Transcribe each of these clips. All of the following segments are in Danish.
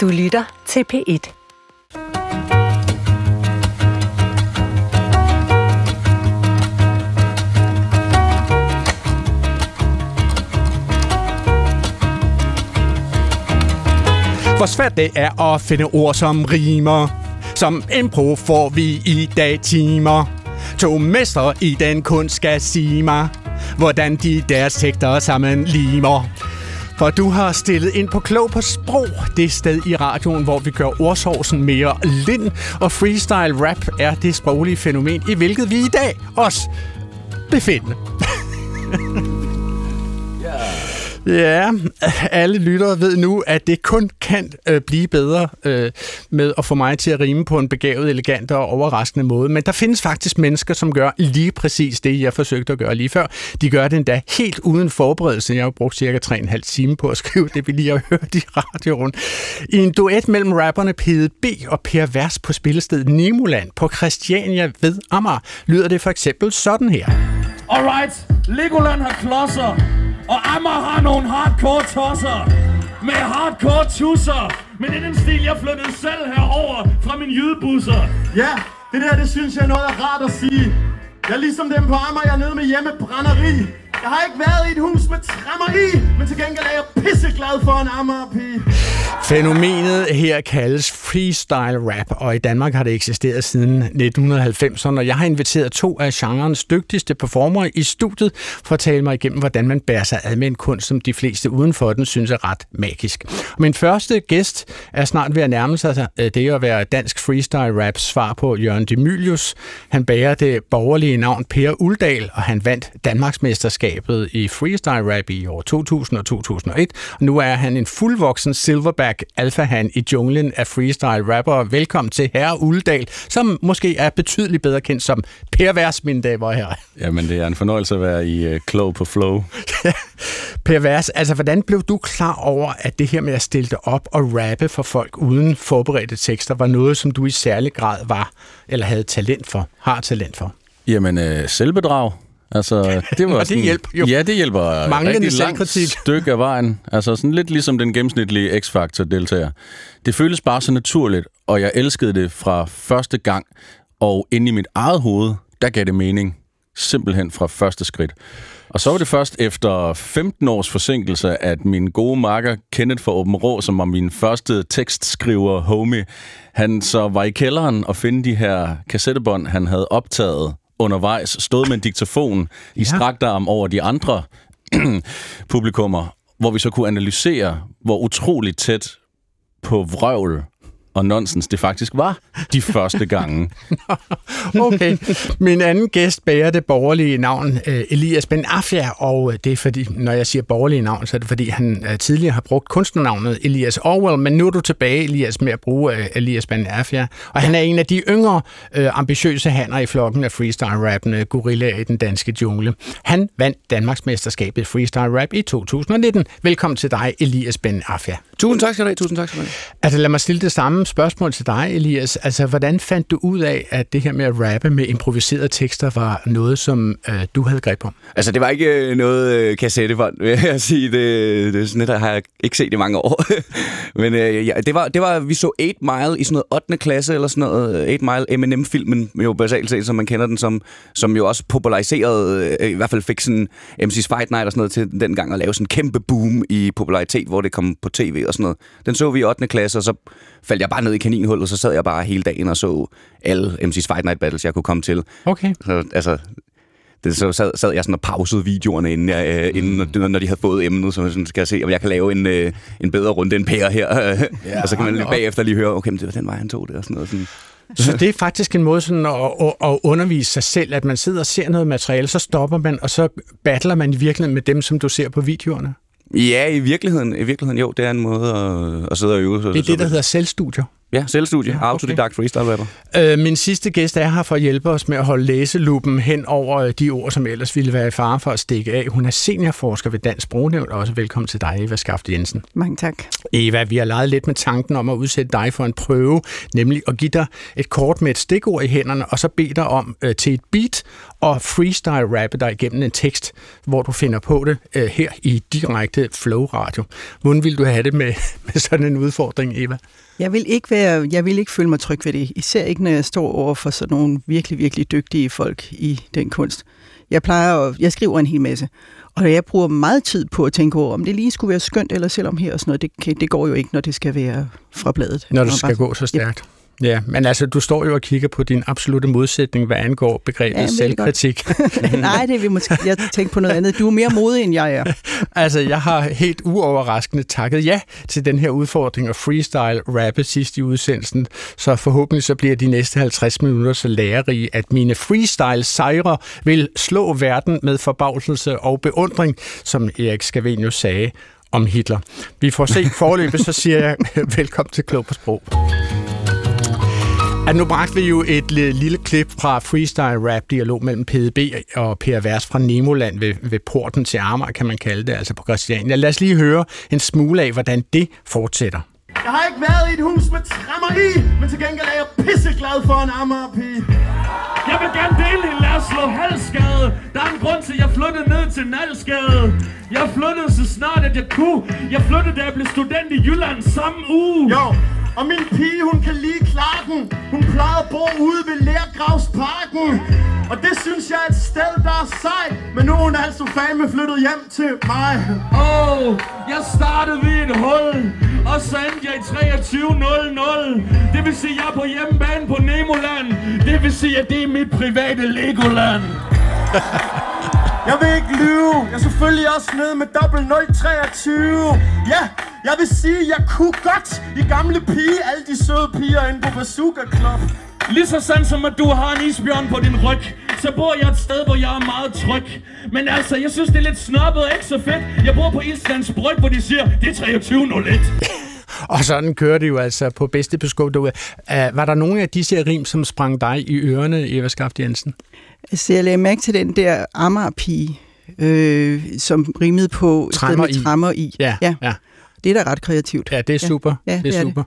Du lytter til P1. Hvor svært det er at finde ord som rimer. Som impro får vi i dag timer. To mestre i den kunst skal sige mig, hvordan de deres tekster sammen limer. For du har stillet ind på Klog på Sprog, det sted i radioen, hvor vi gør ordsovsen mere lind, og freestyle rap er det sproglige fænomen, i hvilket vi i dag også befinder. Ja, alle lyttere ved nu, at det kun kan øh, blive bedre øh, med at få mig til at rime på en begavet, elegant og overraskende måde. Men der findes faktisk mennesker, som gør lige præcis det, jeg forsøgte at gøre lige før. De gør det endda helt uden forberedelse. Jeg har brugt cirka 3,5 timer på at skrive det, vi lige har hørt i radioen. I en duet mellem rapperne Pede B og Per Vers på spillestedet Nemoland på Christiania ved Amager, lyder det for eksempel sådan her. Alright, Legoland har klodser, og Amager har nogle hardcore tosser med hardcore tusser. Men det er den stil, jeg flyttede selv herover fra min jydebusser. Ja, det der, det synes jeg er noget er rart at sige. Jeg er ligesom dem på Amager, jeg er nede med hjemmebrænderi. Jeg har ikke været i et hus med trammer i, men til gengæld er jeg pisseglad for en Amager-pige. Fænomenet her kaldes freestyle rap, og i Danmark har det eksisteret siden 1990'erne. Jeg har inviteret to af genrens dygtigste performere i studiet for at tale mig igennem, hvordan man bærer sig ad med en kunst, som de fleste udenfor den synes er ret magisk. Og min første gæst er snart ved at nærme sig øh, det at være dansk freestyle rap svar på Jørgen Demilius. Han bærer det borgerlige navn Per Uldal, og han vandt Danmarksmesterskabet i freestyle rap i år 2000 og 2001. Og nu er han en fuldvoksen silverback alfahan i junglen af freestyle rapper. Velkommen til Herre Uldal, som måske er betydeligt bedre kendt som Per Vers, mine damer og herrer. Jamen, det er en fornøjelse at være i uh, Klog på Flow. per Vers, altså hvordan blev du klar over, at det her med at stille dig op og rappe for folk uden forberedte tekster, var noget, som du i særlig grad var, eller havde talent for, har talent for? Jamen, uh, selvbedrag. Altså, det var og det hjælper jo. Ja, det hjælper Manglende rigtig langt stykke af vejen. Altså, sådan lidt ligesom den gennemsnitlige X-Factor-deltager. Det føles bare så naturligt, og jeg elskede det fra første gang. Og inde i mit eget hoved, der gav det mening. Simpelthen fra første skridt. Og så var det først efter 15 års forsinkelse, at min gode marker Kenneth fra Åben Rå, som var min første tekstskriver homie, han så var i kælderen og finde de her kassettebånd, han havde optaget undervejs, stået med en diktafon i strakt arm over de andre publikummer, hvor vi så kunne analysere, hvor utroligt tæt på vrøvl og nonsens det faktisk var de første gange. okay. Min anden gæst bærer det borgerlige navn øh, Elias Ben Afia, og det er fordi, når jeg siger borgerlige navn, så er det fordi, han øh, tidligere har brugt kunstnernavnet Elias Orwell, men nu er du tilbage, Elias, med at bruge øh, Elias Ben Afia. Og han er en af de yngre ambitiøse hanner i flokken af freestyle-rappende gorillaer i den danske jungle. Han vandt Danmarksmesterskabet freestyle rap i 2019. Velkommen til dig, Elias Ben Afia. Tusind tak skal du have. Tusind tak skal du have. Altså lad mig stille det samme spørgsmål til dig, Elias. Altså, hvordan fandt du ud af, at det her med at rappe med improviserede tekster var noget, som øh, du havde greb om? Altså, det var ikke øh, noget øh, kassettebånd, vil jeg sige. Det, det er sådan et, der har jeg ikke set i mange år. Men øh, ja, det, var, det var, vi så 8 Mile i sådan noget 8. klasse, eller sådan noget. Øh, 8 Mile Eminem-filmen, jo basalt set, som man kender den som, som jo også populariserede, øh, i hvert fald fik sådan MC's Fight Night og sådan noget til den gang at lave sådan en kæmpe boom i popularitet, hvor det kom på tv og sådan noget. Den så vi i 8. klasse, og så faldt jeg bare ned i kaninhullet, så sad jeg bare hele dagen og så alle MC's Fight Night Battles, jeg kunne komme til. Okay. Så, altså, det, så sad, sad jeg sådan og pausede videoerne, inden, jeg, øh, inden når, når de havde fået emnet, så sådan, skal jeg se, om jeg kan lave en, øh, en bedre runde end Per her. Ja, og så kan man lige bagefter lige høre, okay, det var den vej, han tog det og sådan noget. Sådan. Så det er faktisk en måde sådan at, at, at undervise sig selv, at man sidder og ser noget materiale, så stopper man, og så battler man i virkeligheden med dem, som du ser på videoerne? Ja, i virkeligheden, i virkeligheden jo, det er en måde at, at sidde og øve sig. Det er det, der hedder selvstudier. Ja, selvstudie. Ja, okay. Autodidakt freestyle rapper. Øh, min sidste gæst er her for at hjælpe os med at holde læseluppen hen over øh, de ord, som ellers ville være i fare for at stikke af. Hun er seniorforsker ved Dansk Sprognævn, og også velkommen til dig, Eva Skaft Jensen. Mange tak. Eva, vi har leget lidt med tanken om at udsætte dig for en prøve, nemlig at give dig et kort med et stikord i hænderne, og så bede dig om øh, til et beat og freestyle rappe dig igennem en tekst, hvor du finder på det øh, her i direkte flow radio. Hvordan vil du have det med, med sådan en udfordring, Eva? Jeg vil, ikke være, jeg vil ikke føle mig tryg ved det, især ikke, når jeg står over for sådan nogle virkelig, virkelig dygtige folk i den kunst. Jeg plejer at, jeg skriver en hel masse, og jeg bruger meget tid på at tænke over, om det lige skulle være skønt, eller selvom her og sådan noget, det, det går jo ikke, når det skal være fra bladet. Når det skal bare- gå så stærkt. Ja, men altså, du står jo og kigger på din absolute modsætning, hvad angår begrebet Ja, ja, selvkritik. Nej, det vil måske, jeg tænker på noget andet. Du er mere modig, end jeg er. altså, jeg har helt uoverraskende takket ja til den her udfordring og freestyle rappe sidst i udsendelsen, så forhåbentlig så bliver de næste 50 minutter så lærerige, at mine freestyle sejre vil slå verden med forbavselse og beundring, som Erik Scavenius sagde om Hitler. Vi får se forløbet, så siger jeg velkommen til Klog på Sprog. At nu bragte vi jo et li- lille klip fra freestyle rap dialog mellem PDB og Per Vers fra Nemoland ved, ved porten til Amager, kan man kalde det, altså på Christiania. Lad os lige høre en smule af, hvordan det fortsætter. Jeg har ikke været i et hus med trammer i, men til gengæld er jeg pisseglad for en Amager-pige. Jeg vil gerne dele en Laszlo Halsgade Der er en grund til, at jeg flyttede ned til Nalsgade Jeg flyttede så snart, at jeg kunne Jeg flyttede, da jeg blev student i Jylland samme uge Jo, og min pige, hun kan lige klare den. Hun plejede at bo ude ved Lærgravsparken. Og det synes jeg er et sted, der er sejt. Men nu er hun altså fandme flyttet hjem til mig. Åh, oh, jeg startede ved et hul Og så endte jeg i 23.00 Det vil sige, at jeg er på hjemmebane på Nemoland Det vil sige, at det er mit private Legoland Jeg vil ikke lyve. Jeg er selvfølgelig også nede med dobbelt 023. Ja, jeg vil sige, jeg kunne godt i gamle pige alle de søde piger inde på Bazooka Club. Lige så sandt som at du har en isbjørn på din ryg, så bor jeg et sted, hvor jeg er meget tryg. Men altså, jeg synes, det er lidt snobbet og ikke så fedt. Jeg bor på Islands Bryg, hvor de siger, det er 23.01. Og sådan kører det jo altså på bedste beskub derude. Uh, var der nogle af disse her rim, som sprang dig i ørerne, Eva Skaft Jensen? Altså, jeg lagde mærke til den der Amager-pige, øh, som rimede på Trammer i. trammer i. Ja, ja. ja. Det er da ret kreativt. Ja, det er super. Ja, det det er er super.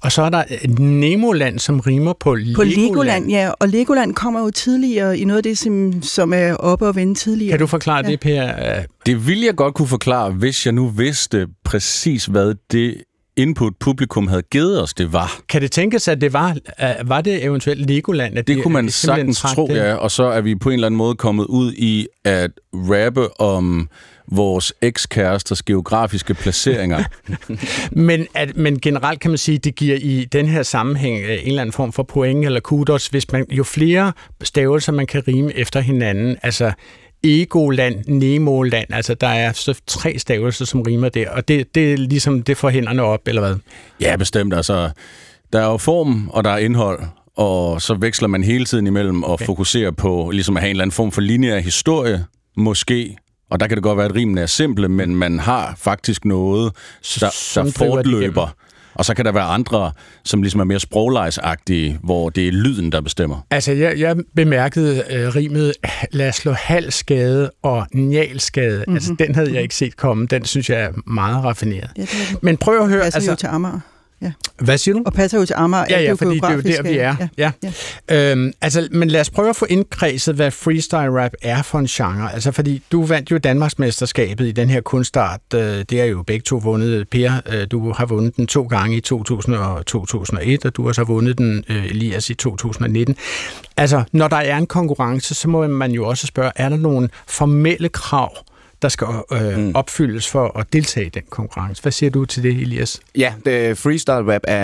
Og så er der Nemoland, som rimer på Legoland. På Legoland, ja. Og Legoland kommer jo tidligere i noget af det, som, som er oppe og vende tidligere. Kan du forklare ja. det, Per? Det ville jeg godt kunne forklare, hvis jeg nu vidste præcis, hvad det input, publikum havde givet os, det var. Kan det tænkes, at det var, var det eventuelt Legoland? At Det de- kunne man de sagtens tro, det? ja. Og så er vi på en eller anden måde kommet ud i at rappe om vores ekskæresters geografiske placeringer. Men, at, men generelt kan man sige, at det giver i den her sammenhæng øh, en eller anden form for point eller kudos, hvis man jo flere stavelser, man kan rime efter hinanden, altså Egoland, Nemoland, altså der er så tre stavelser, som rimer der, og det, det er ligesom, det får hænderne op, eller hvad? ja, bestemt. Altså, der er jo form, og der er indhold, og så veksler man hele tiden imellem og fokuserer på ligesom at have en eller anden form for lineær historie, måske. Og der kan det godt være, at rimene er simple, men man har faktisk noget, der, som der fortløber. Og så kan der være andre, som ligesom er mere sproglejsagtige, hvor det er lyden, der bestemmer. Altså, jeg, jeg bemærkede øh, rimet Laszlo Halsgade og Njalsgade. Mm-hmm. Altså, den havde jeg ikke set komme. Den synes jeg er meget raffineret. Ja, det er det. Men prøv at høre, altså, jo altså, til Amager. Ja. hvad siger du? Og passer jo til Amager. Ja, ja, fordi det er jo der, vi er. Ja. Ja. Ja. Ja. Øhm, altså, men lad os prøve at få indkredset, hvad freestyle rap er for en genre. Altså, fordi du vandt jo Danmarksmesterskabet i den her kunstart. Øh, Det er jo begge to vundet. Per, øh, du har vundet den to gange i 2000 og 2001, og du har så vundet den, øh, Elias, i 2019. Altså, når der er en konkurrence, så må man jo også spørge, er der nogle formelle krav, der skal øh, mm. opfyldes for at deltage i den konkurrence. Hvad siger du til det, Elias? Ja, det, freestyle rap er...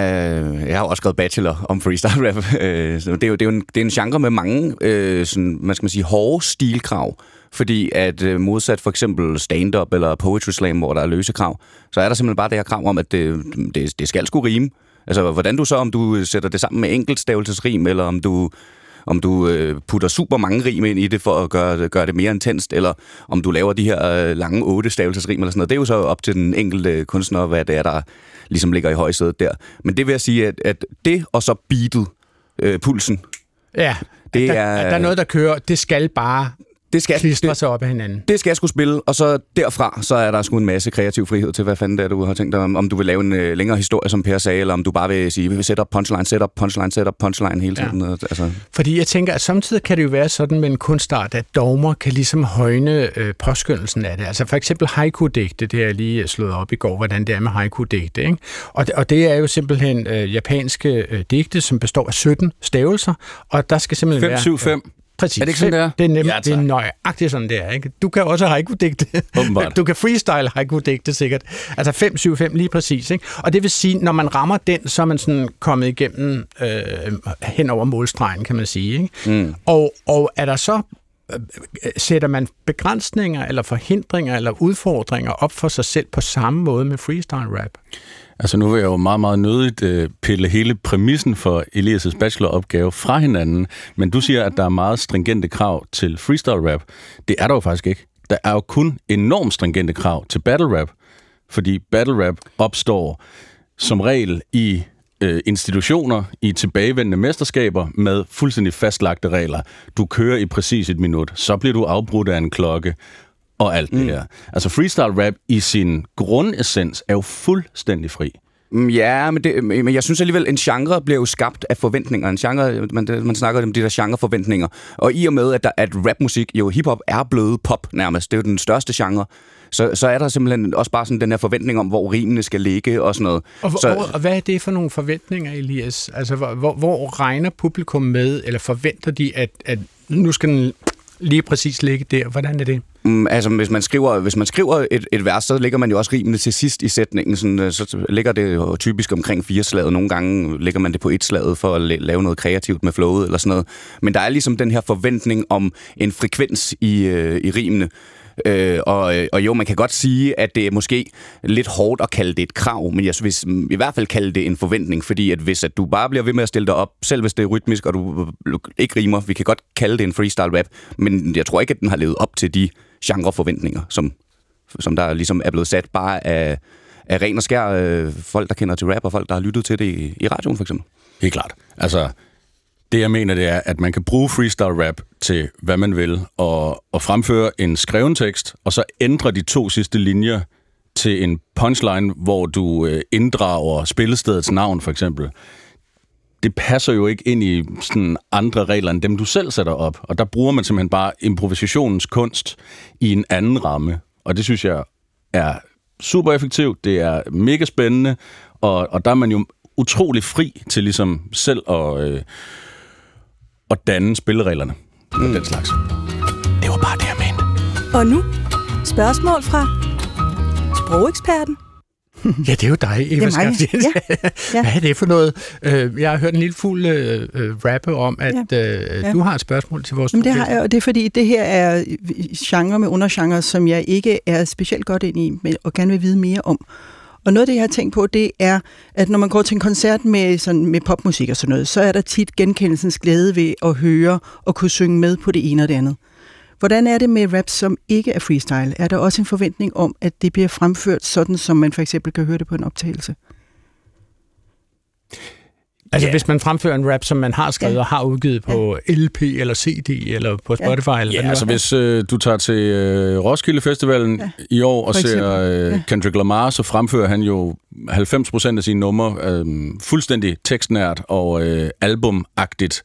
Jeg har også skrevet bachelor om freestyle rap. øh, det, er jo, det, er jo en, det er en genre med mange, øh, sådan, man skal man sige, hårde stilkrav. Fordi at øh, modsat for eksempel stand-up eller poetry slam, hvor der er løse krav, så er der simpelthen bare det her krav om, at det, det, det skal sgu rime. Altså, hvordan du så, om du sætter det sammen med enkeltstavelsesrim, eller om du om du øh, putter super mange rim ind i det for at gøre, gøre det mere intenst, eller om du laver de her øh, lange otte stavelsesrim eller sådan noget. Det er jo så op til den enkelte kunstner, hvad det er, der ligesom ligger i højsædet der. Men det vil jeg sige, at, at det og så beatet, øh, pulsen, Ja, Det det der, er- er... der er noget, der kører. Det skal bare det skal, klistre sig op af hinanden. det skal jeg skulle spille, og så derfra, så er der sgu en masse kreativ frihed til, hvad fanden det er, du har tænkt dig, om, om du vil lave en øh, længere historie, som Per sagde, eller om du bare vil sige, vi vil sætte op punchline, sætte op punchline, sætte op punchline hele tiden. Ja. Altså, Fordi jeg tænker, at samtidig kan det jo være sådan med en kunstart, at dogmer kan ligesom højne øh, påskyndelsen af det. Altså for eksempel haiku-digte, det har jeg lige slået op i går, hvordan det er med haiku-digte. Ikke? Og, det, og det er jo simpelthen øh, japanske øh, digte, som består af 17 stavelser, og der skal simpelthen 5, være... 7, 5. Præcis. Er det ikke sådan, det er? Det er, nemt, Ja, det er nøjagtigt sådan, det er. Ikke? Du kan også haiku-digte. Åbenbart. Du kan freestyle haiku-digte sikkert. Altså 5, 7, 5 lige præcis. Ikke? Og det vil sige, når man rammer den, så er man sådan kommet igennem øh, hen over målstregen, kan man sige. Ikke? Mm. Og, og er der så øh, sætter man begrænsninger eller forhindringer eller udfordringer op for sig selv på samme måde med freestyle rap? Altså nu vil jeg jo meget, meget nødigt øh, pille hele præmissen for Elias' bacheloropgave fra hinanden, men du siger, at der er meget stringente krav til freestyle rap. Det er der jo faktisk ikke. Der er jo kun enormt stringente krav til battle rap, fordi battle rap opstår som regel i øh, institutioner, i tilbagevendende mesterskaber med fuldstændig fastlagte regler. Du kører i præcis et minut, så bliver du afbrudt af en klokke, og alt det Mm. her. Altså freestyle rap i sin grundessens er jo fuldstændig fri. Mm, Ja, men, det, men jeg synes alligevel, en genre bliver jo skabt af forventninger. En genre, man, det- man snakker om de der genreforventninger. Og i og med, at, der, at rapmusik, jo hiphop er blevet pop nærmest, det er jo den største genre, så, så er der simpelthen også bare sådan den her forventning om, hvor rimene skal ligge og sådan noget. Og, så, så, og hvad er det for nogle forventninger, Elias? Altså, hvor, hvor, hvor regner publikum med, eller forventer de, at, at nu skal den lige præcis ligge der? Hvordan er det? Mm, altså, hvis man skriver, hvis man skriver et, et vers, så ligger man jo også rimene til sidst i sætningen. Sådan, øh, så ligger det jo typisk omkring fire slaget. Nogle gange ligger man det på et slaget for at lave noget kreativt med flowet eller sådan noget. Men der er ligesom den her forventning om en frekvens i, øh, i rimene. Øh, og, øh, og jo, man kan godt sige, at det er måske lidt hårdt at kalde det et krav, men jeg vil mm, i hvert fald kalde det en forventning, fordi at hvis at du bare bliver ved med at stille dig op, selv hvis det er rytmisk, og du øh, ikke rimer, vi kan godt kalde det en freestyle rap, men jeg tror ikke, at den har levet op til de genreforventninger, som, som der ligesom er blevet sat bare af, af ren og skær øh, folk, der kender til rap, og folk, der har lyttet til det i, i radioen for eksempel. Helt klart. Altså, det jeg mener, det er, at man kan bruge freestyle rap til, hvad man vil, og, og fremføre en skreven tekst, og så ændre de to sidste linjer til en punchline, hvor du øh, inddrager spillestedets navn, for eksempel. Det passer jo ikke ind i sådan andre regler, end dem du selv sætter op. Og der bruger man simpelthen bare improvisationens kunst i en anden ramme. Og det synes jeg er super effektivt, det er mega spændende, og, og der er man jo utrolig fri til ligesom selv at, øh, at danne spillereglerne mm. og den slags. Det var bare det, jeg mente. Og nu, spørgsmål fra sprogeksperten. Ja, det er jo dig, Eva Det er mig. Ja. Ja. Hvad er det for noget? Øh, Jeg har hørt en lille fuld øh, øh, rappe om, at øh, Ja. du har et spørgsmål til vores Jamen, det har jeg, og det er fordi, det her er genre med undergenre, som jeg ikke er specielt godt ind i, men, og gerne vil vide mere om. Og noget af det, jeg har tænkt på, det er, at når man går til en koncert med, sådan, med popmusik og sådan noget, så er der tit genkendelsens glæde ved at høre og kunne synge med på det ene og det andet. Hvordan er det med rap, som ikke er freestyle? Er der også en forventning om, at det bliver fremført sådan, som man for eksempel kan høre det på en optagelse? Altså, Ja. hvis man fremfører en rap, som man har skrevet Ja. og har udgivet på LP eller CD eller på Spotify eller Ja, det altså hvis øh, du tager til øh, Roskilde Festivalen ja. i år og ser øh, Ja. Kendrick Lamar, så fremfører han jo 90% af sine numre øh, fuldstændig tekstnært og øh, albumagtigt.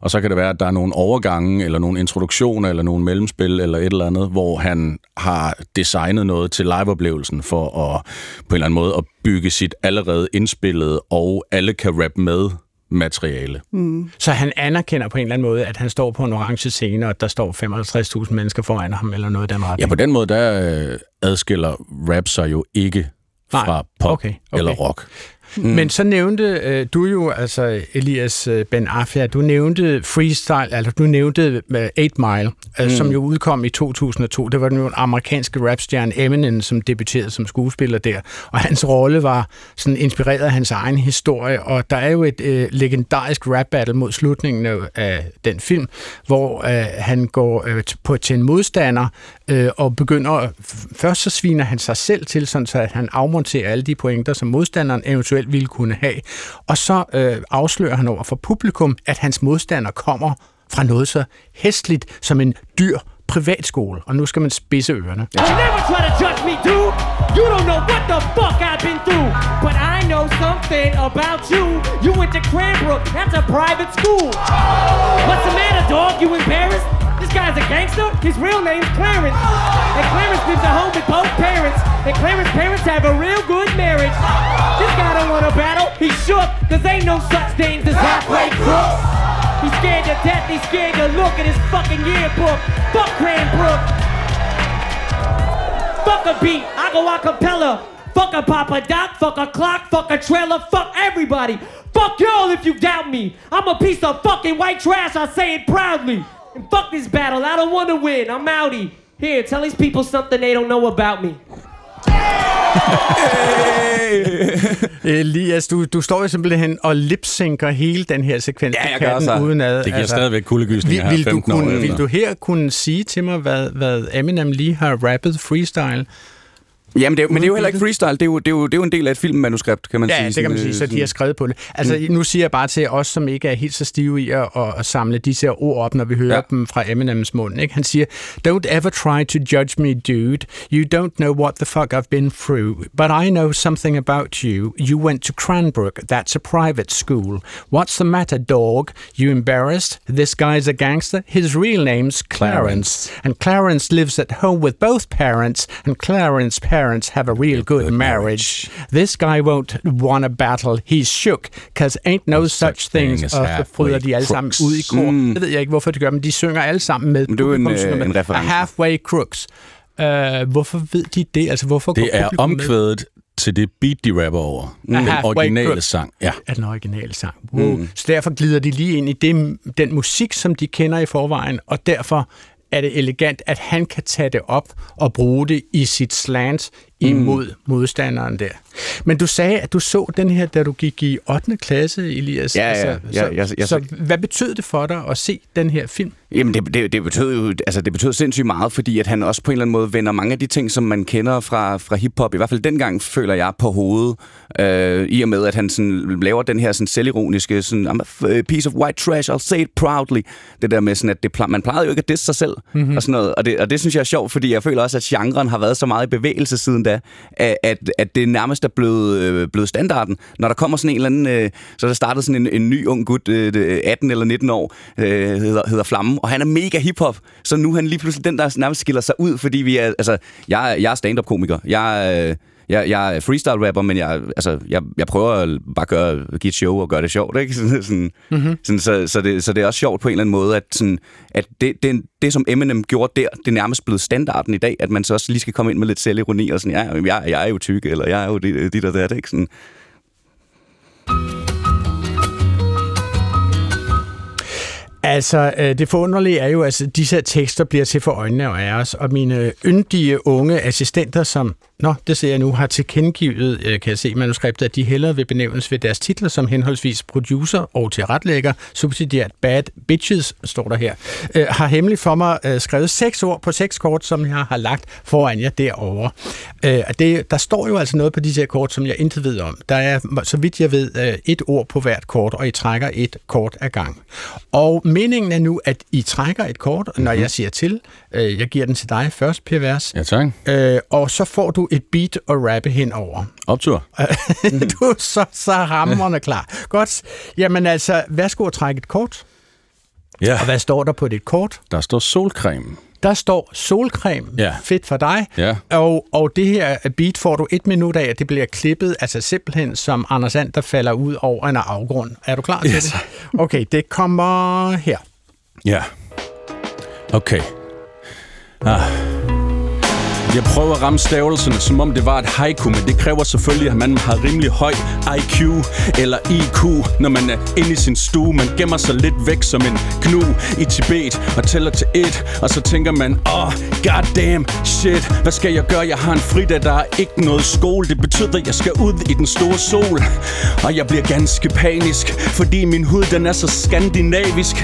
Og så kan det være, at der er nogle overgange, eller nogle introduktioner, eller nogle mellemspil, eller et eller andet, hvor han har designet noget til liveoplevelsen for at på en eller anden måde at bygge sit allerede indspillede og alle kan rap med materiale. Så han anerkender på en eller anden måde, at han står på en orange scene, og der står 55.000 mennesker foran ham, eller noget i den retning. Ja, på den måde, der øh, adskiller rap sig jo ikke Nej, fra pop okay, okay. eller rock. Mm. Men så nævnte øh, du jo, altså Elias øh, Ben Affia, du nævnte Freestyle, altså du nævnte øh, 8 Mile, øh, mm. som jo udkom i 2002. Det var den jo amerikanske rapstjerne Eminem, som debuterede som skuespiller der. Og hans rolle var sådan inspireret af hans egen historie. Og der er jo et øh, legendarisk rap battle mod slutningen af den film, hvor øh, han går øh, på til en modstander øh, og begynder... Først så sviner han sig selv til, sådan så at han afmonterer alle de pointer, som modstanderen eventuelt ville kunne have. Og så øh, afslører han over for publikum, at hans modstander kommer fra noget så hæstligt som en dyr privatskole, og nu skal man spidse ørerne. You never try to judge me, dude. You don't know what the fuck I've been through. But I know something about you. You went to Cranbrook, that's a private school. What's the matter, dog? You embarrassed? This guy's a gangster. His real name's Clarence. And Clarence lives at home with both parents. And Clarence's parents have a real good marriage. This guy don't want to battle. He's shook, cause ain't no such things as halfway crooks. He's scared to death, he's scared to look at his fucking yearbook. Fuck Cranbrook. Fuck a beat, I go a cappella. Fuck a Papa Doc, fuck a clock, fuck a trailer, fuck everybody. Fuck y'all if you doubt me. I'm a piece of fucking white trash, I say it proudly. And fuck this battle, I don't wanna win, I'm outie. Here, tell these people something they don't know about me. Elias, du, du står jo simpelthen og lipsynker hele den her sekvens. Ja, jeg gør så. Uden ad, Det giver altså, stadigvæk kuldegysninger vil, vil, du 15 år kunne, vil du her kunne sige til mig, hvad, hvad Eminem lige har rappet freestyle? Jamen, det er, men det er jo heller ikke freestyle. Det er jo, det er jo, det er jo en del af et filmmanuskript, kan man Ja, sige. det kan man sige, så øh, de har skrevet på det. Altså, Mm. nu siger jeg bare til os, som ikke er helt så stive i at, at, samle disse her ord op, når vi hører Ja. ja. dem fra Eminems mund. Ikke? Han siger, Don't ever try to judge me, dude. You don't know what the fuck I've been through. But I know something about you. You went to Cranbrook. That's a private school. What's the matter, dog? You embarrassed? This guy's a gangster. His real name's Clarence. And Clarence lives at home with both parents. And Clarence's parents have a real good marriage. This guy won't want a battle. He's shook, cause ain't no such things. as Og bryder de alle sammen ud i kor. Mm. Det ved jeg ikke, hvorfor de gør, men de synger alle sammen med. Det er en, øh, en. A halfway crooks. Uh, hvorfor ved de det? Altså, hvorfor Det går er med? omkvædet til det beat, de rapper over. Den Halfway originale sang. Ja. af den originale sang. Wow. Mm. Så derfor glider de lige ind i det, den musik, som de kender i forvejen, og derfor er det elegant, at han kan tage det op og bruge det i sit slant imod mm. modstanderen der. Men du sagde, at du så den her, da du gik i 8. klasse, Elias. Ja, ja, Altså, ja, så, jeg- jeg- så hvad betød det for dig at se den her film? Jamen, det, det, det, betød jo altså, det betød sindssygt meget, fordi at han også på en eller anden måde vender mange af de ting, som man kender fra, fra hiphop, i hvert fald dengang føler jeg på hovedet, øh, i og med, at han sådan, laver den her sådan, selvironiske, sådan, I'm a piece of white trash, I'll say it proudly. Det der med, sådan, at det, ple- man plejede jo ikke at disse sig selv, mm-hmm. og sådan noget. Og det, og det synes jeg er sjovt, fordi jeg føler også, at genren har været så meget i bevægelse siden da, at, at, det nærmest er blevet, øh, blevet standarden. Når der kommer sådan en eller anden, øh, så er der startet sådan en, en ny ung gut, øh, 18 eller 19 år, øh, hedder, hedder Flamme, og han er mega hiphop, så nu er han lige pludselig den, der nærmest skiller sig ud, fordi vi er, altså, jeg, jeg er stand-up-komiker. Jeg, øh, jeg, jeg er freestyle-rapper, men jeg, altså, jeg, jeg prøver at bare gøre, give et show og gøre det sjovt. Ikke? Sådan, sådan, mm-hmm. sådan, så, så, det, så det er også sjovt på en eller anden måde, at, sådan, at det, det, det, som Eminem gjorde der, det er nærmest blevet standarden i dag, at man så også lige skal komme ind med lidt selvironi og sådan, ja, jeg, jeg er jo tyk, eller jeg er jo dit, dit og dat, ikke? Sådan, Altså, øh, det forunderlige er jo, at altså, disse her tekster bliver til for øjnene af os, og mine yndige unge assistenter, som, nå, det ser jeg nu, har tilkendegivet, øh, kan jeg se i manuskriptet, at de hellere vil benævnes ved deres titler som henholdsvis producer og tilretlægger, subsidiært Bad Bitches, står der her, øh, har hemmeligt for mig øh, skrevet seks ord på seks kort, som jeg har lagt foran jer derovre. Øh, det, der står jo altså noget på disse her kort, som jeg intet ved om. Der er, så vidt jeg ved, øh, et ord på hvert kort, og I trækker et kort ad gang. Og meningen er nu, at I trækker et kort, når jeg siger til. Øh, jeg giver den til dig først, Per Vers. Ja, tak. Øh, og så får du et beat at rappe henover. Optur. du er så, så hamrende klar. Godt. Jamen altså, værsgo at trække et kort. Ja, Og hvad står der på dit kort? der står solcreme. Der står solcreme. Ja. Fedt for dig. Ja. Og, og det her beat får du et minut af, at det bliver klippet, altså simpelthen som Anders And, der falder ud over en afgrund. Er du klar til Yes. det? Okay, det kommer her. Ja. Okay. Ah. Jeg prøver at ramme stavelserne, som om det var et haiku, men det kræver selvfølgelig, at man har rimelig høj IQ eller IQ, når man er inde i sin stue. Man gemmer sig lidt væk som en gnu i Tibet og tæller til et, og så tænker man, åh, oh, goddamn, shit, hvad skal jeg gøre? Jeg har en fridag, der er ikke noget skole. Det betyder, at jeg skal ud i den store sol. Og jeg bliver ganske panisk, fordi min hud, den er så skandinavisk.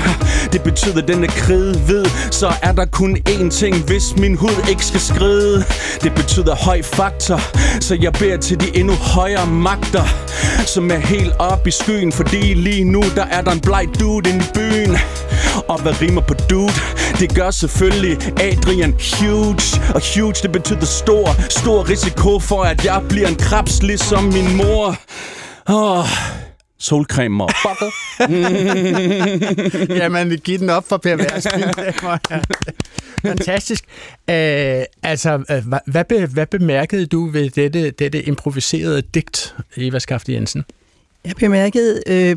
Det betyder, at den er kridhvid, så er der kun én ting, hvis min hud ikke skal skride. Det betyder høj faktor, så jeg beder til de endnu højere magter, som er helt op i skyen, fordi lige nu, der er der en bleg dude inde i byen. Og hvad rimer på dude? Det gør selvfølgelig Adrian huge. Og huge, det betyder stor, stor risiko for, at jeg bliver en krebs, ligesom min mor. Åh, oh, solcreme, motherfucker. Jamen, giv den op for Per Vers. Fantastisk. Uh, altså, uh, hvad, hvad, be, hvad bemærkede du ved dette, dette improviserede digt, Eva Skafte Jensen? Jeg bemærkede øh,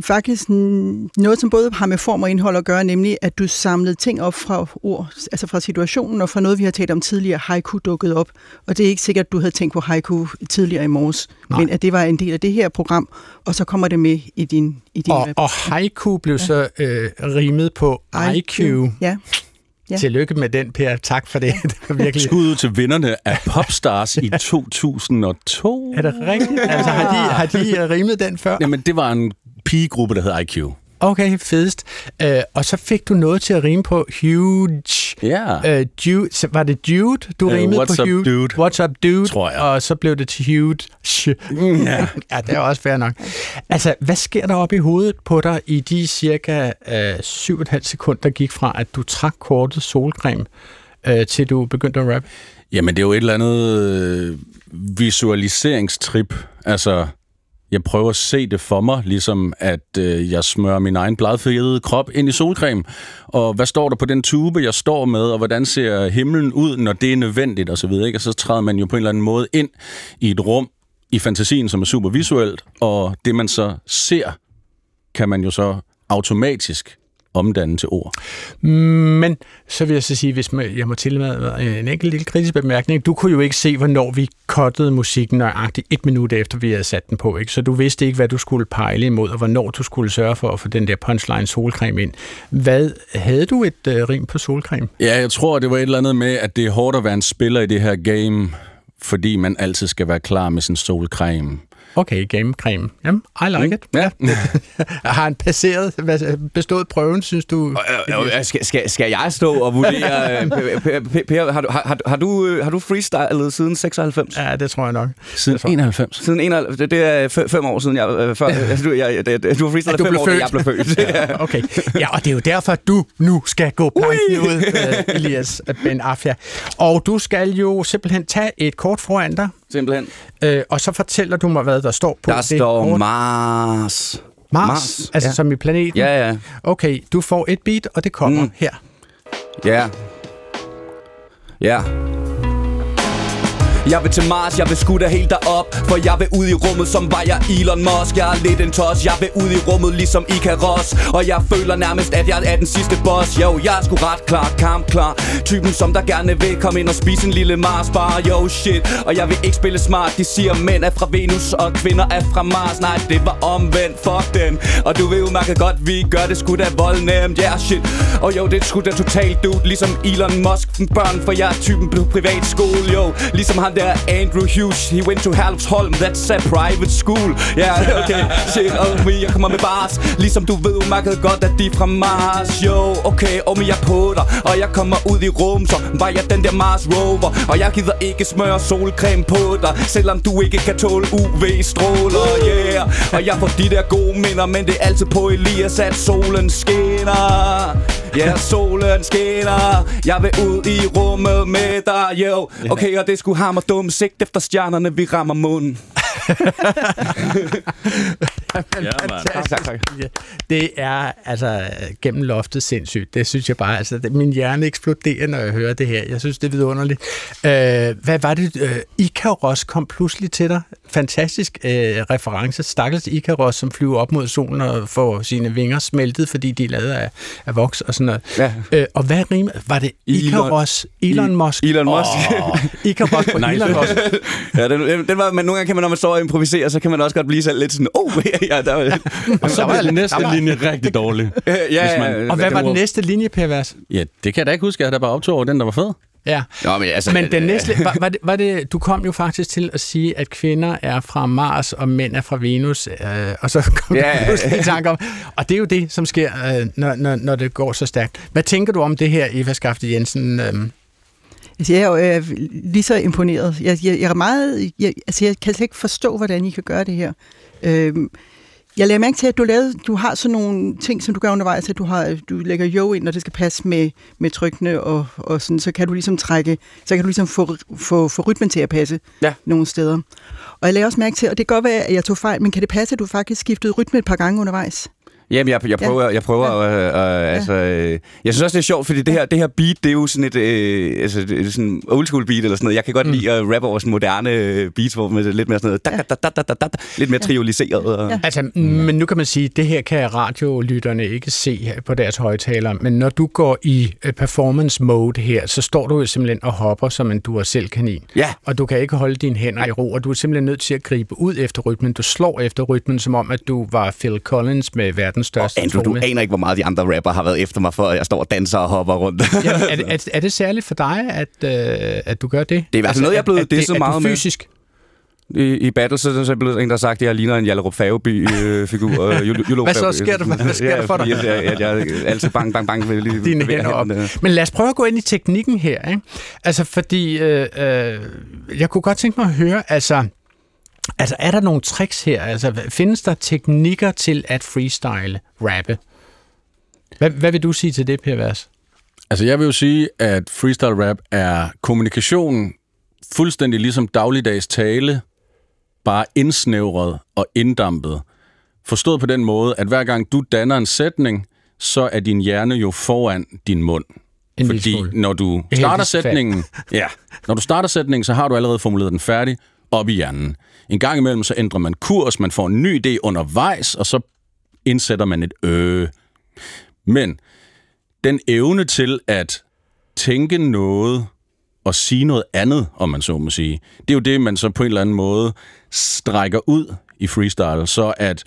faktisk noget, som både har med form og indhold at gøre, nemlig at du samlede ting op fra ord, altså fra situationen og fra noget, vi har talt om tidligere, haiku dukket op. Og det er ikke sikkert, at du havde tænkt på haiku tidligere i morges, Nej. men at det var en del af det her program, og så kommer det med i din, i din og, og haiku blev ja. så øh, rimet på IQ. IQ. Ja. Ja. Tillykke med den, Per. Tak for det. det var virkelig... Skud til vinderne af Popstars i 2002. Er det rigtigt? Altså, har de, har de rimet den før? Jamen, det var en pigegruppe, der hed IQ. Okay, fedest. Uh, og så fik du noget til at rime på huge. Ja. Yeah. Uh, Jude, var det Jude, du uh, rimede what's på up, huge? dude? What's up, dude? Tror jeg. Og så blev det til huge. Ja. ja, det er også fair nok. Altså, hvad sker der op i hovedet på dig i de cirka uh, 7,5 sekunder, der gik fra, at du trak kortet solcreme, uh, til du begyndte at rappe? Jamen, det er jo et eller andet øh, visualiseringstrip. Altså, jeg prøver at se det for mig, ligesom at øh, jeg smører min egen bladfede krop ind i solcreme. Og hvad står der på den tube, jeg står med, og hvordan ser himlen ud, når det er nødvendigt, og så videre. Ikke? Og så træder man jo på en eller anden måde ind i et rum i fantasien, som er super visuelt, og det man så ser, kan man jo så automatisk omdanne til ord. Men så vil jeg så sige, hvis man, jeg må tilmade en enkelt lille kritisk bemærkning. Du kunne jo ikke se, hvornår vi kottede musikken nøjagtigt et minut efter, vi havde sat den på. Ikke? Så du vidste ikke, hvad du skulle pejle imod, og hvornår du skulle sørge for at få den der punchline solcreme ind. Hvad Havde du et øh, rim på solcreme? Ja, jeg tror, det var et eller andet med, at det er hårdt at være en spiller i det her game, fordi man altid skal være klar med sin solcreme. Okay, gamecreme. Jamen, I like it. Ja. har han passeret, bestået prøven, synes du? Skal, skal, skal jeg stå og vurdere? øh, Per, har, du, har, har, du, øh, har du freestylet siden 96? Ja, det tror jeg nok. Siden 91. Siden 91. Det, er fem år siden, jeg... øh, Før, altså, du, jeg, du har freestylet du fem år, da født. jeg blev født. Ja, okay. Ja, og det er jo derfor, at du nu skal gå planken ud, Elias Ben Afia. Og du skal jo simpelthen tage et kort foran dig, Simpelthen. øh, og så fortæller du mig, hvad der står på Der det står kort. Mars. Mars, Mars, altså ja. som i planeten. Ja, ja. Okay, du får et beat, og det kommer mm. Her. Ja. Ja. Jeg vil til Mars, jeg vil sgu da helt derop. For jeg vil ud i rummet, som var jeg Elon Musk. Jeg er lidt en tos, jeg vil ud i rummet ligesom Icarus Og jeg føler nærmest, at jeg er den sidste boss. Yo, jeg er sgu ret klar, kampklar. Typen, som der gerne vil komme ind og spise en lille Mars bar Yo, shit, og jeg vil ikke spille smart. De siger, mænd er fra Venus, og kvinder er fra Mars. Nej, det var omvendt, fuck den Og du ved jo mærke godt, vi gør det sgu da voldnemt. Yeah, shit, og jo, det er sgu da totalt dude Ligesom Elon Musk, børn, for jeg er typen på privatskole Yo, ligesom han der Andrew Hughes He went to Herlufsholm, that's a private school. Ja, yeah, okay, shit, og me, jeg kommer med bars. Ligesom du ved udmærket godt, at de er fra Mars. Jo, okay, og me, jeg på dig Og jeg kommer ud i rum, så var jeg den der Mars Rover. Og jeg gider ikke smøre solcreme på dig Selvom du ikke kan tåle UV-stråler, yeah. Og jeg får de der gode minder, men det er altid på Elias, at solen skinner. Ja, yeah, solen skinner. Jeg vil ud i rummet med dig, yo. Okay, og det skulle hammer dum Sigt efter stjernerne, vi rammer munden Ja. Tak, tak, Det er altså gennem loftet sindssygt. Det synes jeg bare, altså det- min hjerne eksploderer, når jeg hører det her. Jeg synes, det er vidunderligt. Øh, hvad var det? Øh, Icaros kom pludselig til dig. Fantastisk øh, reference. Stakkels Icaros, som flyver op mod solen og får sine vinger smeltet, fordi de er lavet af, af voks og sådan noget. Ja. Øh, og hvad rimer? Var det Elon- Icaros? Elon Musk? Elon Musk. Oh, Icaros på Elon Musk. ja, den, den var, men nogle gange kan man, når man står og improviserer, så kan man også godt blive selv lidt sådan, oh, ja, der var... Og så var næste linje rigtig dårlig. ja, Hvis man- ja, Og hvad var det den næste linje, Per Vers? Ja, det kan jeg da ikke huske. Jeg havde da bare optog over den, der var fed. Ja. Nå, men altså... Men den næste, var, var, det, var det, du kom jo faktisk til at sige, at kvinder er fra Mars, og mænd er fra Venus, øh, og så kom Ja, ja, ja, du ja. i tanke om, og det er jo det, som sker, øh, når, når, når det går så stærkt. Hvad tænker du om det her, Eva Skafte Jensen? Øh, Altså, jeg er jo øh, lige så imponeret. Jeg, jeg, jeg er meget... Jeg, altså, jeg kan slet ikke forstå, hvordan I kan gøre det her. Øhm, jeg lader mærke til, at du, lavede, du har sådan nogle ting, som du gør undervejs, at du, har, du lægger jo ind, når det skal passe med, med trykkene, og, og sådan, så kan du ligesom trække, så kan du ligesom få, få, få rytmen til at passe Ja. nogle steder. Og jeg lader også mærke til, og det kan godt være, at jeg tog fejl, men kan det passe, at du faktisk skiftede rytme et par gange undervejs? Jamen, jeg, jeg prøver, jeg prøver ja. øh, øh, altså, øh, jeg synes også, det er sjovt, fordi det her, det her beat, det er jo sådan et, øh, altså, det er sådan old school beat eller sådan noget. Jeg kan godt mm. lide at rappe over sådan moderne øh, beats, hvor med lidt mere sådan noget, da, da, da, da, da, da, lidt mere trioliseret. Og, Ja. altså, men nu kan man sige, at det her kan radiolytterne ikke se her på deres højtaler, men når du går i øh, performance mode her, så står du jo simpelthen og hopper som en du selv kanin. Ja. Og du kan ikke holde dine hænder i ro, og du er simpelthen nødt til at gribe ud efter rytmen. Du slår efter rytmen, som om, at du var Phil Collins med verdens og største Andrew, du aner ikke, hvor meget de andre rapper har været efter mig, for at jeg står og danser og hopper rundt. Jamen, er, det, er, det- er det særligt for dig, at, øh, at du gør det? Det i hvert fald noget, jeg er blevet disset at, meget med. fysisk I, I battle, så, så er der blevet en, der har sagt, at jeg ligner en Jallerup Fageby-figur. Øh, Hvad så sker der- hvad sker der for dig? At jeg, at jeg altid bang, bang, bang. Vil lige dine hænder op. Men lad os prøve at gå ind i teknikken her. Ikke? Altså, fordi øh, øh, jeg kunne godt tænke mig at høre, altså, altså, er der nogle tricks her? Altså, findes der teknikker til at freestyle rappe? Hvad, hvad vil du sige til det, Per Vers? Altså, jeg vil jo sige, at freestyle rap er kommunikation fuldstændig ligesom dagligdags tale, bare indsnævret og inddampet. Forstået på den måde, at hver gang du danner en sætning, så er din hjerne jo foran din mund. En Fordi når du starter sætningen, ja, når du starter sætningen, så har du allerede formuleret den færdig op i hjernen. En gang imellem, så ændrer man kurs, man får en ny idé undervejs, og så indsætter man et øh. Men den evne til at tænke noget og sige noget andet, om man så må sige, det er jo det, man så på en eller anden måde strækker ud i freestyle, så at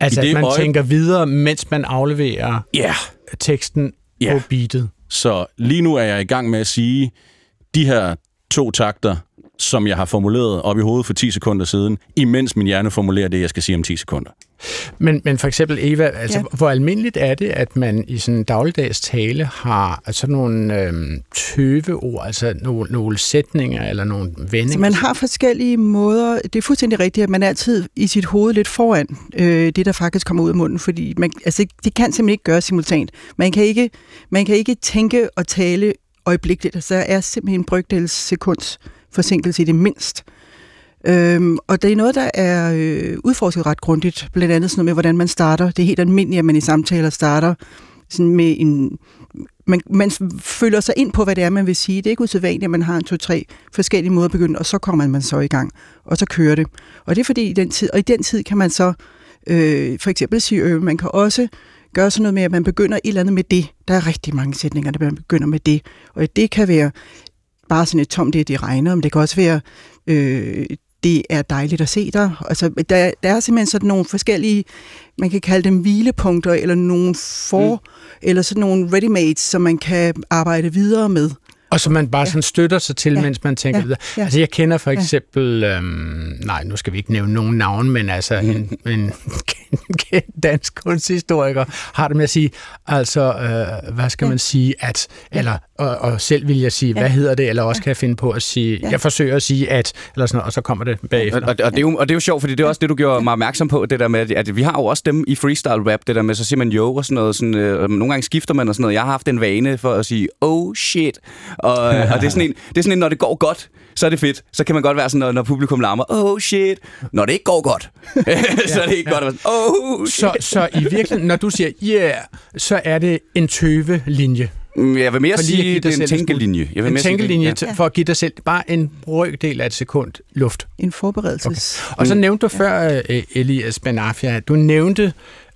Altså, at man øje- tænker videre, mens man afleverer ja, teksten Ja. på beatet. Så lige nu er jeg i gang med at sige, de her to takter, som jeg har formuleret op i hovedet for 10 sekunder siden, imens min hjerne formulerer det, jeg skal sige om 10 sekunder. Men, men for eksempel, Eva, altså, Ja. hvor almindeligt er det, at man i sådan en dagligdags tale har altså nogle øhm, tøveord, altså nogle, nogle sætninger eller nogle vendinger? Så man har forskellige måder. Det er fuldstændig rigtigt, at man er altid i sit hoved lidt foran øh, det, der faktisk kommer ud af munden, fordi man, altså, det kan simpelthen ikke gøres simultant. Man kan ikke, man kan ikke tænke og tale øjeblikkeligt. Altså, der er simpelthen en brygdels sekunds forsinkelse i det mindst. Øhm, og det er noget, der er øh, udforsket ret grundigt, blandt andet sådan noget med, hvordan man starter. Det er helt almindeligt, at man i samtaler starter sådan med en... Man, man føler sig ind på, hvad det er, man vil sige. Det er ikke usædvanligt, at man har en, to, tre forskellige måder at begynde, og så kommer man så i gang, og så kører det. Og det er fordi, i den tid, og i den tid kan man så øh, for eksempel sige, øh, man kan også gøre sådan noget med, at man begynder et eller andet med det. Der er rigtig mange sætninger, der man begynder med det. Og det kan være bare sådan et tom, det, det regner, men det kan også være, øh, det er dejligt at se dig. Altså, der, der er simpelthen sådan nogle forskellige, man kan kalde dem hvilepunkter, eller nogle for, mm. eller sådan nogle ready som man kan arbejde videre med. Og som man bare sådan støtter sig til, Ja. mens man tænker Ja. videre. Ja. Altså jeg kender for eksempel, øhm, nej nu skal vi ikke nævne nogen navn, men altså en, en kendt dansk kunsthistoriker har det med at sige, altså øh, hvad skal man sige, at, eller og, og selv vil jeg sige, hvad hedder det, eller også kan jeg finde på at sige, jeg forsøger at sige at, eller sådan noget, og så kommer det bagefter. Og, og, og, det er jo, og det er jo sjovt, fordi det er også det, du gjorde mig opmærksom på, det der med, at, at vi har jo også dem i freestyle rap, det der med, så siger man jo og sådan noget, sådan, øh, nogle gange skifter man og sådan noget. Jeg har haft en vane for at sige, oh shit, og, og det, er sådan en, det er sådan en, når det går godt, så er det fedt. Så kan man godt være sådan, når, når publikum larmer, oh shit. Når det ikke går godt, så er det ikke godt at være sådan, oh shit. Så, så i virkeligheden, når du siger yeah, så er det en tøve-linje. Mm, Jeg vil mere For at sige, give det er en tænkelinje. Jeg vil En mere sige tænkelinje ja. til, for at give dig selv bare en brøkdel af et sekund luft. En forberedelses... Og så nævnte du før, øh, Elias Benafia, du nævnte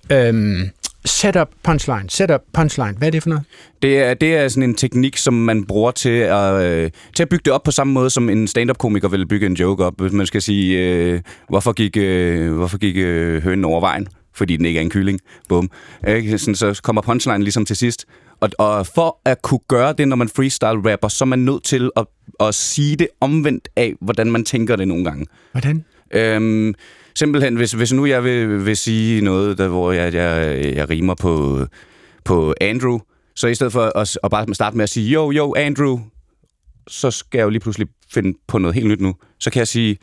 øhm, setup punchline. Setup punchline. Hvad er det for noget? Det er, det er sådan en teknik, som man bruger til at, øh, til at bygge det op på samme måde, som en stand-up-komiker vil bygge en joke op. Hvis man skal sige, øh, hvorfor gik, øh, hvorfor gik øh, hønen over vejen? Fordi den ikke er en kylling. Bum. Sådan, så kommer punchline ligesom til sidst. Og, og for at kunne gøre det, når man freestyle-rapper, så er man nødt til at, at sige det omvendt af, hvordan man tænker det nogle gange. Hvordan? Øhm, simpelthen, hvis, hvis nu jeg vil, vil sige noget, der, hvor jeg, jeg, jeg rimer på, på Andrew, så i stedet for at, at bare starte med at sige, jo, jo, Andrew, så skal jeg jo lige pludselig finde på noget helt nyt nu. Så kan jeg sige,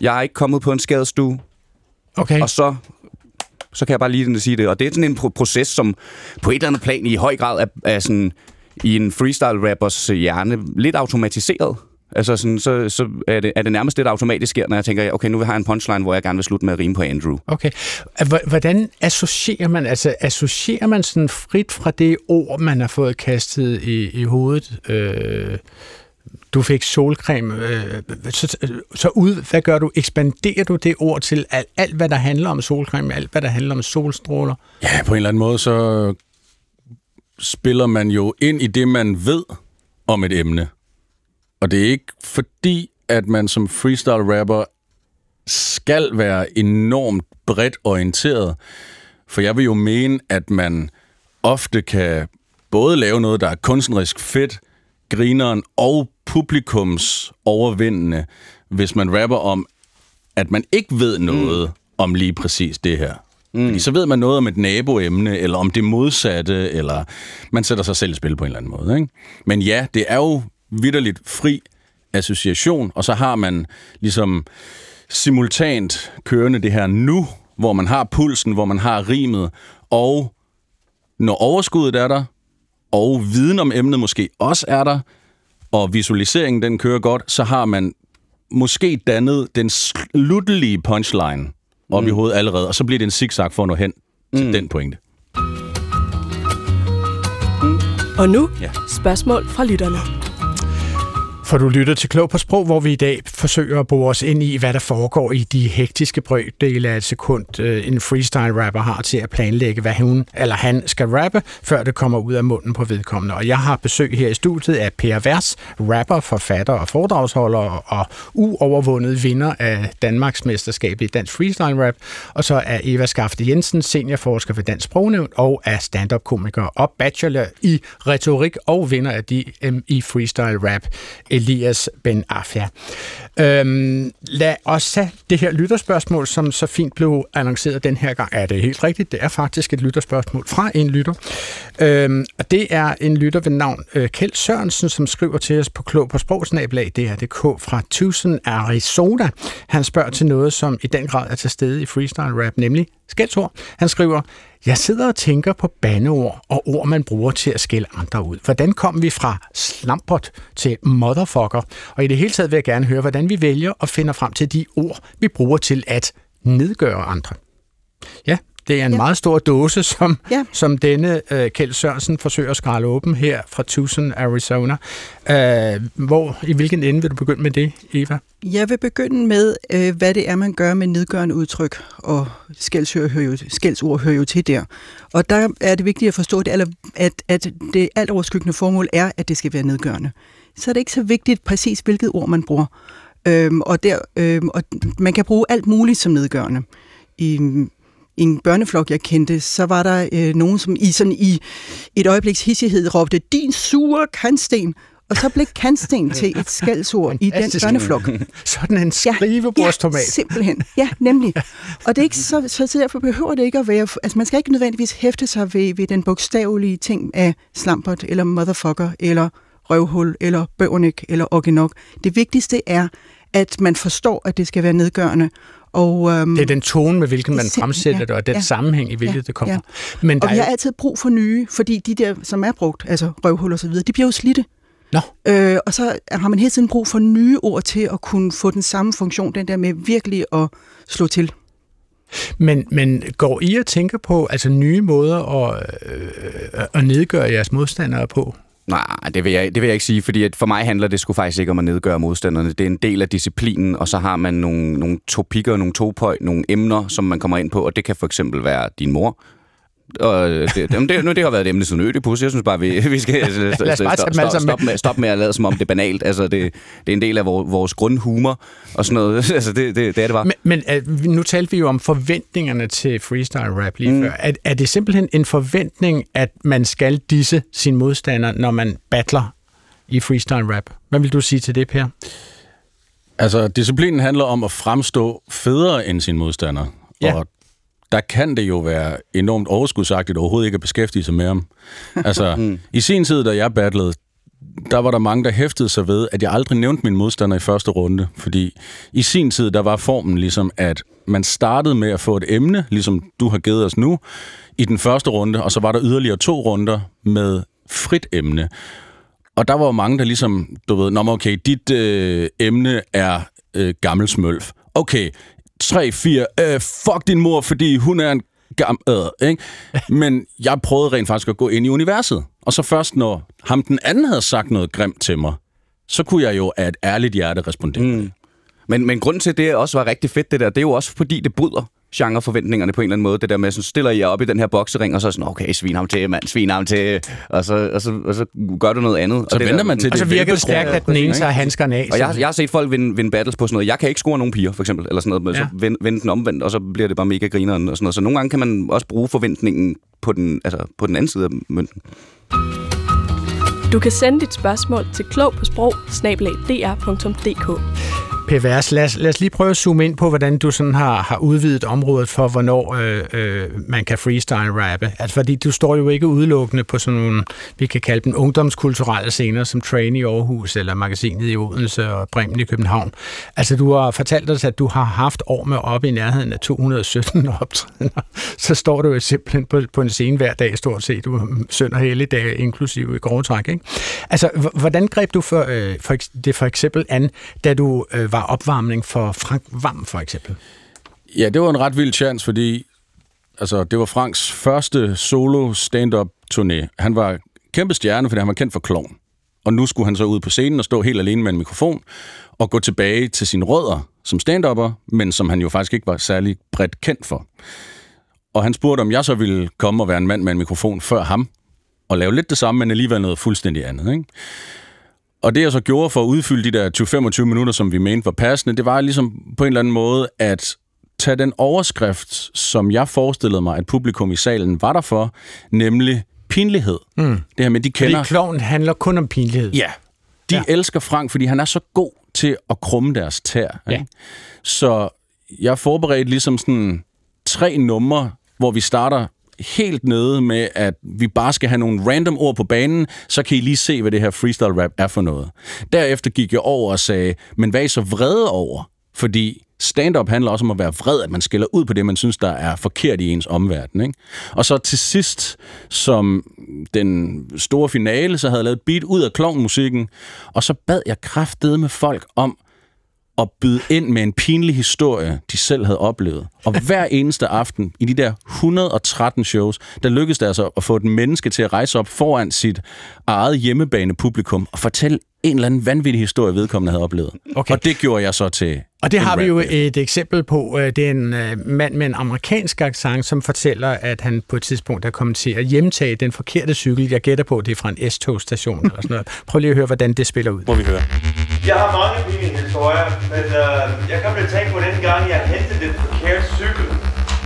jeg er ikke kommet på en skadestue, Okay. og så, så kan jeg bare lige sige det. Og det er sådan en pro- proces, som på et eller andet plan i høj grad er, er sådan, i en freestyle-rappers hjerne lidt automatiseret. Altså sådan, så, så er, det, er det nærmest det, der automatisk sker, når jeg tænker, okay, nu vil jeg have en punchline, hvor jeg gerne vil slutte med at rime på Andrew. Okay. Hvordan associerer man, altså associerer man sådan frit fra det ord, man har fået kastet i, i hovedet? Øh, du fik solcreme. Øh, så, så ud, hvad gør du? Ekspanderer du det ord til alt, alt, hvad der handler om solcreme, alt, hvad der handler om solstråler? Ja, på en eller anden måde, så spiller man jo ind i det, man ved om et emne. Og det er ikke fordi, at man som freestyle-rapper skal være enormt bredt orienteret. For jeg vil jo mene, at man ofte kan både lave noget, der er kunstnerisk fedt, grineren og publikums overvindende, hvis man rapper om, at man ikke ved noget mm. om lige præcis det her. Mm. Fordi så ved man noget om et naboemne, eller om det modsatte, eller man sætter sig selv i spil på en eller anden måde. Ikke? Men ja, det er jo vidderligt fri association, og så har man ligesom simultant kørende det her nu, hvor man har pulsen, hvor man har rimet, og når overskuddet er der, og viden om emnet måske også er der, og visualiseringen den kører godt, så har man måske dannet den sluttelige punchline op mm. i hovedet allerede, og så bliver det en zigzag for at nå hen til Mm. den pointe. Og nu Ja. spørgsmål fra lytterne. For du lytter til Klog på Sprog, hvor vi i dag forsøger at bore os ind i, hvad der foregår i de hektiske brøkdele af et sekund, øh, en freestyle-rapper har til at planlægge, hvad hun eller han skal rappe, før det kommer ud af munden på vedkommende. Og jeg har besøg her i studiet af Per Vers, rapper, forfatter og foredragsholder og uovervundet vinder af Danmarks mesterskab i dansk freestyle-rap. Og så er Eva Skafte Jensen, seniorforsker ved Dansk Sprognævn og er stand-up-komiker og bachelor i retorik og vinder af DM i freestyle-rap. Elias Ben Afia. Øhm, lad os tage det her lytterspørgsmål, som så fint blev annonceret den her gang. Er det helt rigtigt? Det er faktisk et lytterspørgsmål fra en lytter. Øhm, og det er en lytter ved navn øh, Kjeld Sørensen, som skriver til os på klog på sprogsnabelag, DRDK fra Tucson, Arizona. Han spørger til noget, som i den grad er til stede i freestyle rap, nemlig skældsord. Han skriver, jeg sidder og tænker på bandeord og ord, man bruger til at skælde andre ud. Hvordan kom vi fra slampert til motherfucker? Og i det hele taget vil jeg gerne høre, hvordan vi vælger og finder frem til de ord, vi bruger til at nedgøre andre. Ja, det er en ja. Meget stor dåse, som, ja. Som denne øh, Kjeld Sørensen forsøger at skralde åben her fra Tucson, Arizona. Øh, hvor, I hvilken ende vil du begynde med det, Eva? Jeg vil begynde med, øh, hvad det er, man gør med nedgørende udtryk, og skældsord hører jo, skældsord hører jo til der. Og der er det vigtigt at forstå, det, at, at det alt overskyggende formål er, at det skal være nedgørende. Så er det ikke så vigtigt præcis, hvilket ord man bruger. Øhm, og, der, øhm, og man kan bruge alt muligt som nedgørende. I en børneflok, jeg kendte, så var der øh, nogen, som i, sådan, i et øjebliks hissighed råbte, din sure kantsten, og så blev kantsten til et skældsord i den børneflok. Sådan en skrivebordstomat. Ja, simpelthen. Ja, nemlig. Og det er ikke så, så derfor behøver det ikke at være... Altså, man skal ikke nødvendigvis hæfte sig ved, ved den bogstavelige ting af slampert, eller motherfucker, eller røvhul, eller bøvernik, eller orginok. Det vigtigste er, at man forstår, at det skal være nedgørende. Og, øhm, Det er den tone, med hvilken man Det er fremsætter ja, det, og den ja, sammenhæng, i hvilket ja, det kommer. ja. Men der og vi jo- har altid brug for nye, fordi de der, som er brugt, altså røvhul og så videre, de bliver jo slidte. Nå. Øh, og så har man hele tiden brug for nye ord til at kunne få den samme funktion, den der med virkelig at slå til. Men, men går I og tænker på altså nye måder at, øh, at nedgøre jeres modstandere på? Nej, det vil, jeg, det vil jeg ikke sige, fordi at for mig handler det sgu faktisk ikke om at nedgøre modstanderne. Det er en del af disciplinen, og så har man nogle, nogle topikker, nogle topøj, nogle emner, som man kommer ind på, og det kan for eksempel være din mor, og det, det, det, nu, det har været et emne siden Ødipus. Jeg synes bare, vi, vi skal Lad os bare stop, sammen stop, med, stop med at lade som om det er banalt. Altså, det, det er en del af vores, vores grundhumor og sådan noget. altså, det, det, det er det bare. Men, men øh, nu talte vi jo om forventningerne til freestyle rap lige mm. før. Er, er det simpelthen en forventning, at man skal disse sin modstander, når man battler i freestyle rap? Hvad vil du sige til det, Per? Altså, disciplinen handler om at fremstå federe end sin modstander. Ja. Og der kan det jo være enormt overskudsagtigt overhovedet ikke at beskæftige sig med ham. Altså, i sin tid, da jeg battlede, der var der mange, der hæftede sig ved, at jeg aldrig nævnte min modstander i første runde, fordi i sin tid, der var formen ligesom, at man startede med at få et emne, ligesom du har givet os nu, i den første runde, og så var der yderligere to runder med frit emne. Og der var jo mange, der ligesom, du ved, Nå, okay, dit øh, emne er øh, gammel smølf. Okay, 3, 4, øh, fuck din mor, fordi hun er en gammel... Øh, ikke? Men jeg prøvede rent faktisk at gå ind i universet. Og så først, når ham den anden havde sagt noget grimt til mig, så kunne jeg jo af et ærligt hjerte respondere. Mm. Men, men grunden til, at det også var rigtig fedt, det der, det er jo også fordi, det bryder genreforventningerne på en eller anden måde. Det der med, så stiller I jer op i den her boksering, og så er sådan, okay, svin ham til, mand, svin ham til, og så, og så, og så gør du noget andet. Så og det venter der, man til, Og så det virker det stærkt, at den ene tager handskerne af. Og jeg, jeg har set folk vinde, vinde battles på sådan noget. Jeg kan ikke score nogen piger, for eksempel, eller sådan noget, men Ja. så vende, vende den omvendt, og så bliver det bare mega grineren og sådan noget. Så nogle gange kan man også bruge forventningen på den, altså på den anden side af mønten. Du kan sende dit spørgsmål til klog på sprog pervers. Lad os, lad os lige prøve at zoome ind på, hvordan du sådan har, har udvidet området for, hvornår øh, øh, man kan freestyle-rappe. Altså, fordi du står jo ikke udelukkende på sådan nogle, vi kan kalde dem ungdomskulturelle scener, som Train i Aarhus, eller Magasinet i Odense og Bremen i København. Altså, du har fortalt os, at du har haft år med op i nærheden af 217 optrædener. Så står du jo simpelthen på, på en scene hver dag, stort set. Du sønder hele og inklusive i grove træk, ikke? Altså, hvordan greb du for, øh, for, det for eksempel an, da du øh, var opvarmning for Frank Vam, for eksempel? Ja, det var en ret vild chance, fordi altså, det var Franks første solo stand-up turné. Han var kæmpe stjerne, fordi han var kendt for klovn. Og nu skulle han så ud på scenen og stå helt alene med en mikrofon og gå tilbage til sine rødder som stand men som han jo faktisk ikke var særlig bredt kendt for. Og han spurgte, om jeg så ville komme og være en mand med en mikrofon før ham, og lave lidt det samme, men alligevel noget fuldstændig andet. Ikke? Og det jeg så gjorde for at udfylde de der 20-25 minutter, som vi mente var passende, det var ligesom på en eller anden måde at tage den overskrift, som jeg forestillede mig, at publikum i salen var der for, nemlig pinlighed. Mm. Det her med, de Fordi kender... kloven handler kun om pinlighed. Ja. De ja. elsker Frank, fordi han er så god til at krumme deres tær. Ja. Ikke? Så jeg forberedte ligesom sådan tre numre, hvor vi starter helt nede med, at vi bare skal have nogle random ord på banen, så kan I lige se, hvad det her freestyle rap er for noget. Derefter gik jeg over og sagde, men hvad er I så vrede over? Fordi stand-up handler også om at være vred, at man skiller ud på det, man synes, der er forkert i ens omverden. Ikke? Og så til sidst, som den store finale, så havde jeg lavet et beat ud af klovnmusikken, og så bad jeg kraftede med folk om at byde ind med en pinlig historie, de selv havde oplevet. Og hver eneste aften i de der 113 shows, der lykkedes det altså at få et menneske til at rejse op foran sit eget hjemmebane publikum og fortælle en eller anden vanvittig historie, vedkommende havde oplevet. Okay. Og det gjorde jeg så til Og det har vi jo et eksempel på. Øh, Det er en øh, mand med en amerikansk accent, som fortæller, at han på et tidspunkt har kommet til at hjemtage den forkerte cykel. Jeg gætter på, at det er fra en S-togstation eller sådan noget. Prøv lige at høre, hvordan det spiller ud. Må vi høre. Jeg har mange pinlige historier, men øh, jeg kom til at tænke på den gang, jeg hentede den forkerte cykel.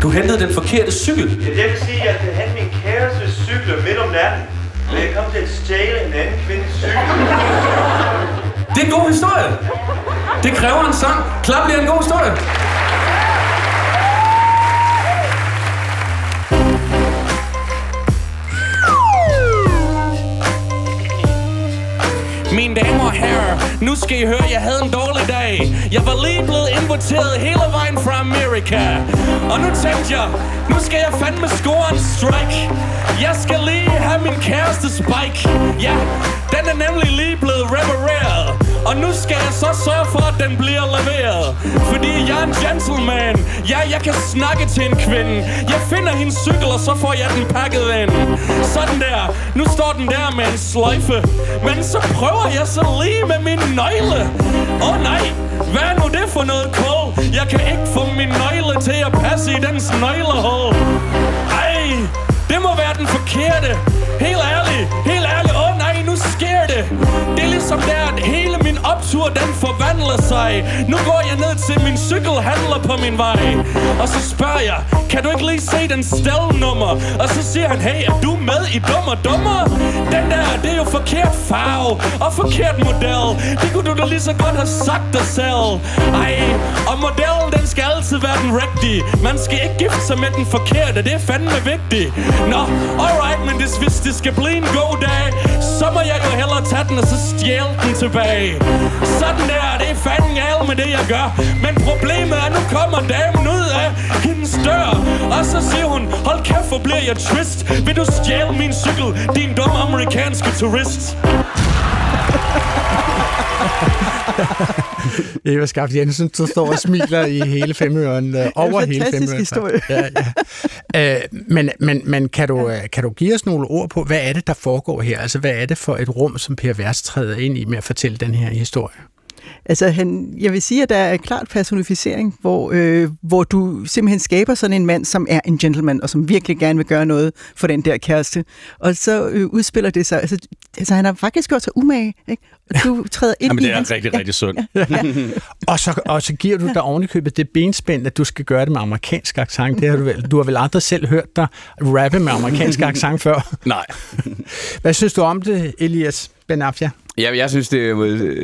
Du hentede den forkerte cykel. Ja, det vil sige, at jeg skal hente min kæreste cykel midt om natten. Men jeg kom til at stjæle en anden kvindes cykel. Det er en god historie. Det kræver en sang. Klap lige en god historie. Mine damer og herrer, nu skal I høre, jeg havde en dårlig dag. Jeg var lige blevet inviteret hele vejen fra Amerika. Og nu tænkte jeg, nu skal jeg fandme score en strike. Jeg skal lige have min kæreste spike. Ja, den er nemlig lige blevet repareret. Og nu skal jeg så sørge for, at den bliver leveret. Fordi jeg er en gentleman. Ja, jeg kan snakke til en kvinde. Jeg finder hendes cykel, og så får jeg den pakket ind. Sådan der. Nu står den der med en sløjfe. Men så prøver jeg så lige med min nøgle. Åh oh, nej, hvad er nu det for noget kål? Jeg kan ikke få min nøgle til at passe i dens nøglehul. Ej, det må være den forkerte. Helt ærligt, helt ærligt. Åh oh, nej, nu sker det. Det er ligesom der, at hele min optur, den forvandler sig. Nu går jeg ned til min cykelhandler på min vej. Og så spørger jeg, kan du ikke lige se den stelnummer? Og så siger han, hey, er du med i Dummer Dummer? Den der, det er jo forkert farve og forkert model. Det kunne du da lige så godt have sagt dig selv. Ej, og modellen, den skal altid være den rigtige. Man skal ikke gifte sig med den forkerte, det er fandme vigtigt. Nå, alright, men hvis, hvis det skal blive en god dag, så må jeg jo hellere tage den og så stjæle den tilbage. Sådan der, det er fanden galt med det, jeg gør. Men problemet er, nu kommer damen ud af hendes dør. Og så siger hun, hold kæft, hvor bliver jeg trist. Vil du stjæle min cykel, din dumme amerikanske turist? Eva Skaft Jensen, der står og smiler i hele femøren, øh, over hele femøren. historie. Ja, ja. Øh, men men, men kan, du, øh, kan du give os nogle ord på, hvad er det, der foregår her? Altså, hvad er det for et rum, som Per Vers træder ind i med at fortælle den her historie? Altså, han, jeg vil sige, at der er klart personificering, hvor, øh, hvor du simpelthen skaber sådan en mand, som er en gentleman, og som virkelig gerne vil gøre noget for den der kæreste. Og så øh, udspiller det sig. Altså, altså, han har faktisk gjort sig umage, ikke? Og du træder ind Jamen, i det er hans... rigtig, rigtig sundt. Og så, og så giver du dig ovenikøbet det benspænd, at du skal gøre det med amerikansk accent. Det har du, vel, du har vel aldrig selv hørt dig rappe med amerikansk accent før? Nej. Hvad synes du om det, Elias Benafia? Ja, jeg synes, det er,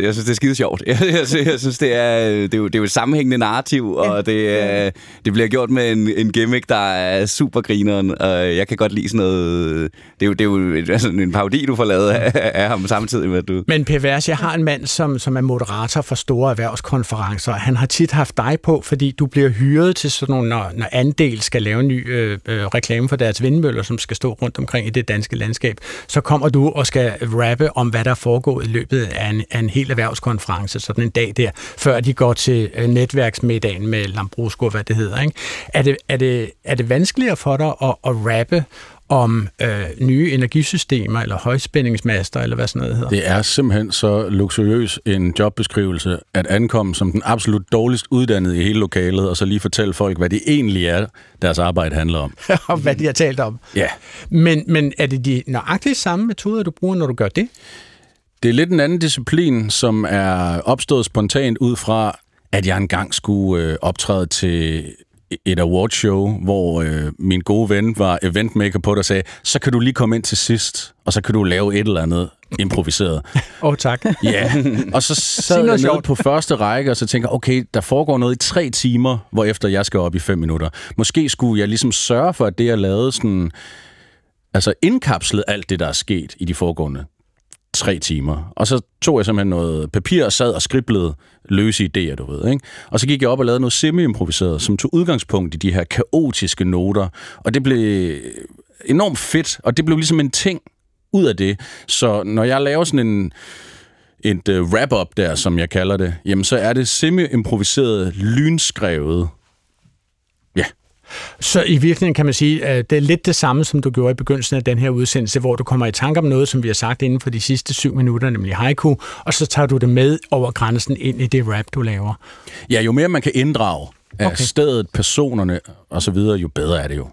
jeg synes, det er skide sjovt. Jeg, jeg, synes- jeg synes, det er, det er, jo, det er jo et sammenhængende narrativ, og det, er, det bliver gjort med en, en gimmick, der er super grineren, og jeg kan godt lide sådan noget... Det er jo, det er jo altså en parodi, du får lavet af, af ham samtidig med, at du... Men Per Vers, jeg har en mand, som, som er moderator for store erhvervskonferencer. Han har tit haft dig på, fordi du bliver hyret til sådan nogle, når, når Andel skal lave en ny øh, øh, reklame for deres vindmøller, som skal stå rundt omkring i det danske landskab. Så kommer du og skal rappe om, hvad der foregår i løbet af en, af en hel erhvervskonference, sådan en dag der, før de går til øh, netværksmiddagen med Lambrusco, hvad det hedder. Ikke? Er, det, er, det, er det vanskeligere for dig at, at rappe om øh, nye energisystemer, eller højspændingsmaster, eller hvad sådan noget hedder? Det er simpelthen så luksuriøs en jobbeskrivelse at ankomme som den absolut dårligst uddannede i hele lokalet, og så lige fortælle folk, hvad det egentlig er, deres arbejde handler om. om, hvad de har talt om. Ja, Men, men er det de nøjagtigt samme metoder, du bruger, når du gør det? Det er lidt en anden disciplin, som er opstået spontant ud fra, at jeg engang skulle øh, optræde til et awardshow, hvor øh, min gode ven var eventmaker på, der sagde, så kan du lige komme ind til sidst, og så kan du lave et eller andet improviseret. Åh, oh, tak. Ja, og så sad jeg nede på første række, og så tænker okay, der foregår noget i tre timer, hvor efter jeg skal op i fem minutter. Måske skulle jeg ligesom sørge for, at det, jeg lavede, sådan, altså indkapslede alt det, der er sket i de foregående tre timer. Og så tog jeg simpelthen noget papir og sad og skriblede løse idéer, du ved. Ikke? Og så gik jeg op og lavede noget semi-improviseret, som tog udgangspunkt i de her kaotiske noter. Og det blev enormt fedt, og det blev ligesom en ting ud af det. Så når jeg laver sådan en et uh, wrap-up der, som jeg kalder det, jamen så er det semi-improviseret, lynskrevet. Så i virkeligheden kan man sige, at det er lidt det samme, som du gjorde i begyndelsen af den her udsendelse, hvor du kommer i tanke om noget, som vi har sagt inden for de sidste syv minutter, nemlig haiku, og så tager du det med over grænsen ind i det rap, du laver. ja jo mere man kan inddrage af Okay. stedet, personerne og så videre, jo bedre er det jo.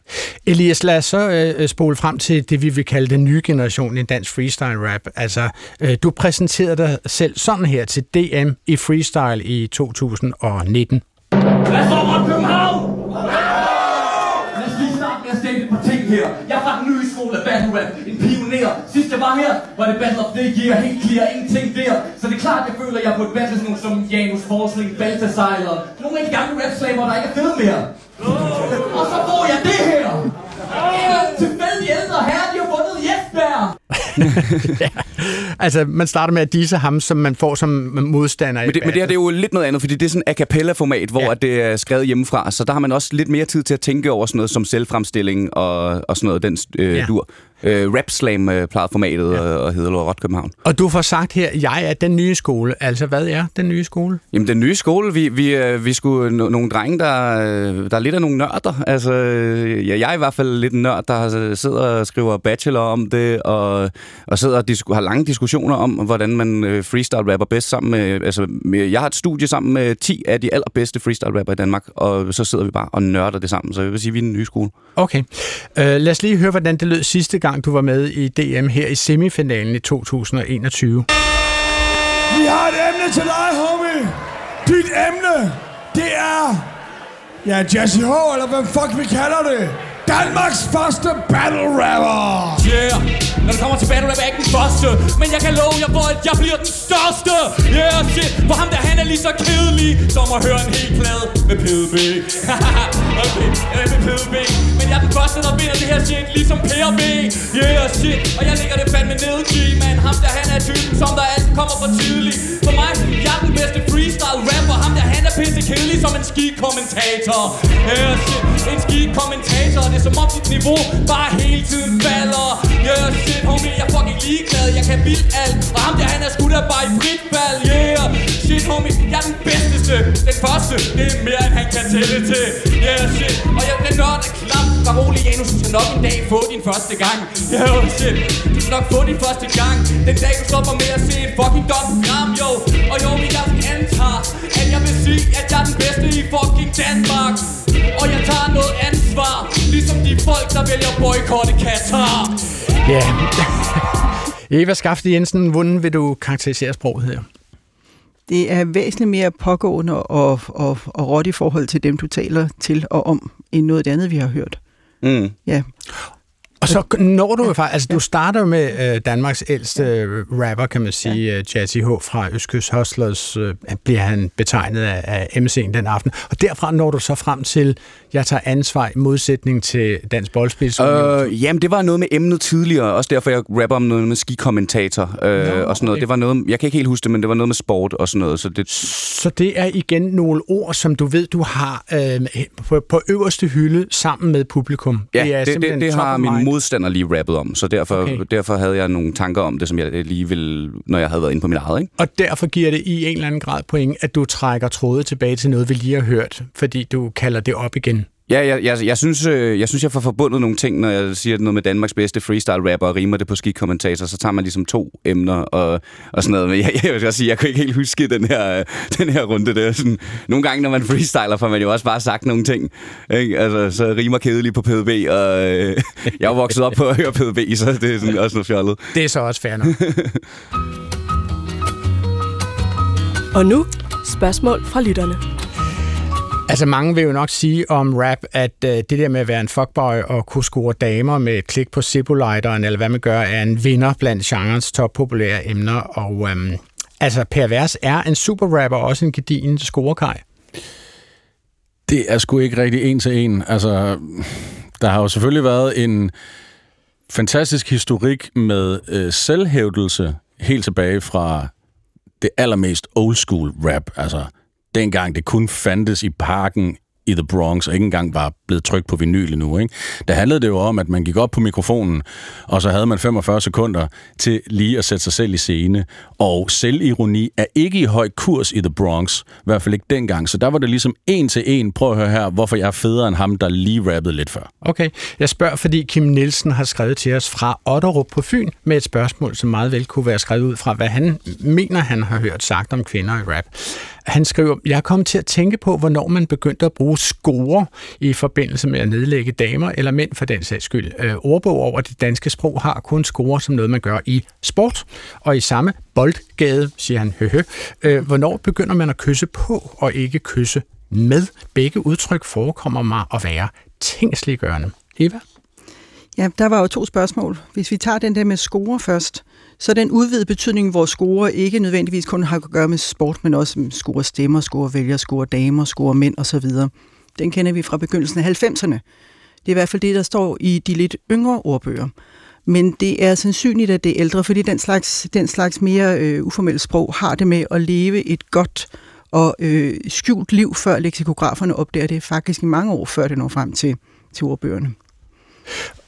Elias, lad os så øh, spole frem til det, vi vil kalde den nye generation i dansk freestyle rap. Altså, øh, du præsenterede dig selv sådan her til DM i freestyle i 2019. Hvad så, København? Stille et par ting her. Jeg er fra den nye skole af battle rap, pioner. Sidst jeg var her, var det Battle of the Year, helt clear, ingenting der. Så det er klart, jeg føler, jeg er på et battle sådan som Janus Forsling, Balthasar eller nogle af de gamle rap-slaver, der ikke er fede mere. Og så får jeg det her. En tilfældig ældre herre, de har fundet Jesper. Altså, man starter med at disse ham, som man får som modstander. Men det, men det her det er jo lidt noget andet, fordi det er sådan et a cappella-format, hvor Ja. ja. det er skrevet hjemmefra, så der har man også lidt mere tid til at tænke over sådan noget som selvfremstilling og, og sådan noget, den øh, Ja. ja. dur. Øh, Rap Slam øh, plejede formatet ja. og, og hedder Rot København. Og du får sagt her, jeg er den nye skole. Altså, hvad er den nye skole? Jamen, den nye skole, vi, vi, øh, vi skulle no, nogle drenge, der, øh, der er lidt af nogle nørder. Altså, øh, ja, jeg er i hvert fald lidt en nørd, der sidder og skriver bachelor om det, og, og sidder og disku, har lange diskussioner om, hvordan man øh, freestyle-rapper bedst sammen med... Altså, jeg har et studie sammen med 10 af de allerbedste freestyle-rapper i Danmark, og så sidder vi bare og nørder det sammen. Så jeg vil sige, vi er den nye skole. Okay. Uh, lad os lige høre, hvordan det lød sidste gang, du var med i DM her i semifinalen i 2021. Vi har et emne til dig, homie. Dit emne, det er... Ja, Jesse H, eller hvad fuck vi kalder det. Danmarks første battle rapper. Yeah, når det kommer til battle rap er jeg ikke den første. Men jeg kan love jer for, at jeg bliver den største. Yeah, shit, for ham der han er lige så kedelig Som at høre en hel plade med PDB Okay, øh, med PDB Men jeg er den første, der vinder det her shit Ligesom PRB Yeah, shit, og jeg ligger det fandme ned, G Men ham der han er typen, som der altid kommer for tidligt. For mig, jeg er den bedste freestyle rapper. Ham der han er pisse kedelig som en ski kommentator Yeah, shit, en ski kommentator det er som om dit niveau bare hele tiden falder. Yeah, shit, homie, jeg er fucking ligeglad. Jeg kan vildt alt. Og ham der, han er skudt af bare i frit fald. Yeah, shit, homie, jeg er den bedsteste Den første, det er mere end han kan tælle til. Yeah, shit, og jeg den nørd er klam Var rolig, Janus, du skal nok en dag få din første gang. Yeah, shit, du skal nok få din første gang. Den dag, du stopper med at se et fucking godt program, yo. Og jo, jeg antager, at jeg vil sige, at jeg er den bedste i fucking Danmark og jeg tager noget ansvar Ligesom de folk, der vælger at boykotte Katar Ja. Eva Skafte Jensen, hvordan vil du karakterisere sproget her? Det er væsentligt mere pågående og, og, og råt i forhold til dem, du taler til og om, end noget af det andet, vi har hørt. Mm. Ja. Og så når du jo faktisk, altså du starter med øh, Danmarks ældste øh, rapper, kan man sige, ja. Jazzy H. fra Østkyst Hustlers, øh, bliver han betegnet af, af MC'en den aften. Og derfra når du så frem til, jeg tager ansvar i modsætning til Dansk Boldspil. Øh, jamen, det var noget med emnet tidligere. Også derfor, jeg rapper om noget med skikommentator øh, Nå, og sådan noget. Det var noget, jeg kan ikke helt huske det, men det var noget med sport og sådan noget. Så det, Så det er igen nogle ord, som du ved, du har øh, på, på øverste hylde sammen med publikum. ja, er det, det, simpelthen det top har min. Modstander lige rappet om. Så derfor, Okay. derfor havde jeg nogle tanker om det, som jeg lige ville, når jeg havde været inde på mit eget. Ikke? Og derfor giver det i en eller anden grad point, at du trækker trådet tilbage til noget, vi lige har hørt, fordi du kalder det op igen. Ja, jeg, jeg, jeg, synes, øh, jeg synes, jeg får forbundet nogle ting, når jeg siger noget med Danmarks bedste freestyle-rapper og rimer det på skikommentator, så tager man ligesom to emner og, og sådan noget. Men jeg, jeg vil også sige, jeg kunne ikke helt huske den her, øh, den her runde der. Sådan, nogle gange, når man freestyler, får man jo også bare sagt nogle ting. Ikke? Altså, så rimer kedeligt på PDB, og øh, jeg er vokset op på at høre PDB, så det er sådan også noget fjollet. Det er så også fair nok. Og nu spørgsmål fra lytterne. Altså mange vil jo nok sige om rap, at øh, det der med at være en fuckboy og kunne score damer med et klik på Zippo-lighteren, eller hvad man gør, er en vinder blandt genrens toppopulære emner. Og øhm, altså Pervers er en superrapper, og også en gedigen scorekaj. Det er sgu ikke rigtig en til en. Altså, der har jo selvfølgelig været en fantastisk historik med øh, selvhævdelse helt tilbage fra det allermest old school rap. Altså, dengang det kun fandtes i parken i The Bronx, og ikke engang var blevet trykt på vinyl endnu. Ikke? Der handlede det jo om, at man gik op på mikrofonen, og så havde man 45 sekunder til lige at sætte sig selv i scene. Og selvironi er ikke i høj kurs i The Bronx, i hvert fald ikke dengang. Så der var det ligesom en til en, prøv at høre her, hvorfor jeg er federe end ham, der lige rappede lidt før. Okay, jeg spørger, fordi Kim Nielsen har skrevet til os fra Otterup på Fyn med et spørgsmål, som meget vel kunne være skrevet ud fra, hvad han mener, han har hørt sagt om kvinder i rap. Han skriver, jeg er kommet til at tænke på, hvornår man begyndte at bruge score i forbindelse med at nedlægge damer eller mænd for den sags skyld. Øh, ordbog over det danske sprog har kun score som noget, man gør i sport. Og i samme boldgade, siger han, høhø, øh, hvornår begynder man at kysse på og ikke kysse med? Begge udtryk forekommer mig at være tingsliggørende. Eva? Ja, der var jo to spørgsmål. Hvis vi tager den der med score først, så den udvidede betydning, hvor score ikke nødvendigvis kun har at gøre med sport, men også med score stemmer, score vælger, score damer, score mænd osv. Den kender vi fra begyndelsen af 90'erne. Det er i hvert fald det, der står i de lidt yngre ordbøger. Men det er sandsynligt, at det er ældre, fordi den slags, den slags mere øh, uformelle sprog har det med at leve et godt og øh, skjult liv, før leksikograferne opdager det faktisk i mange år, før det når frem til, til ordbøgerne.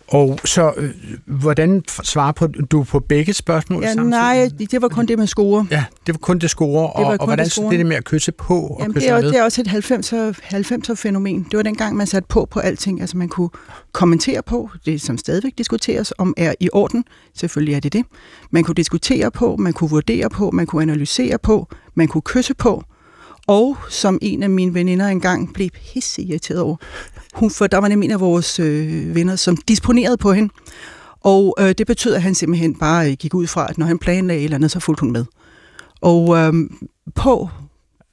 Og så, øh, hvordan svarer på, du på begge spørgsmål Ja, samtidig? nej, det var kun det med score. Ja, det var kun det score, Det var og, og hvordan det det der med at kysse på og Jamen, kysse det, er, det er også et 90'er, 90'er fænomen. Det var dengang, man satte på på alting. Altså man kunne kommentere på, det som stadigvæk diskuteres, om er i orden. Selvfølgelig er det det. Man kunne diskutere på, man kunne vurdere på, man kunne analysere på, man kunne kysse på. Og som en af mine veninder engang blev pisse irriteret over, hun, for der var nemlig en af vores øh, venner, som disponerede på hende. Og øh, det betød, at han simpelthen bare øh, gik ud fra, at når han planlagde et eller andet, så fulgte hun med. Og øh, på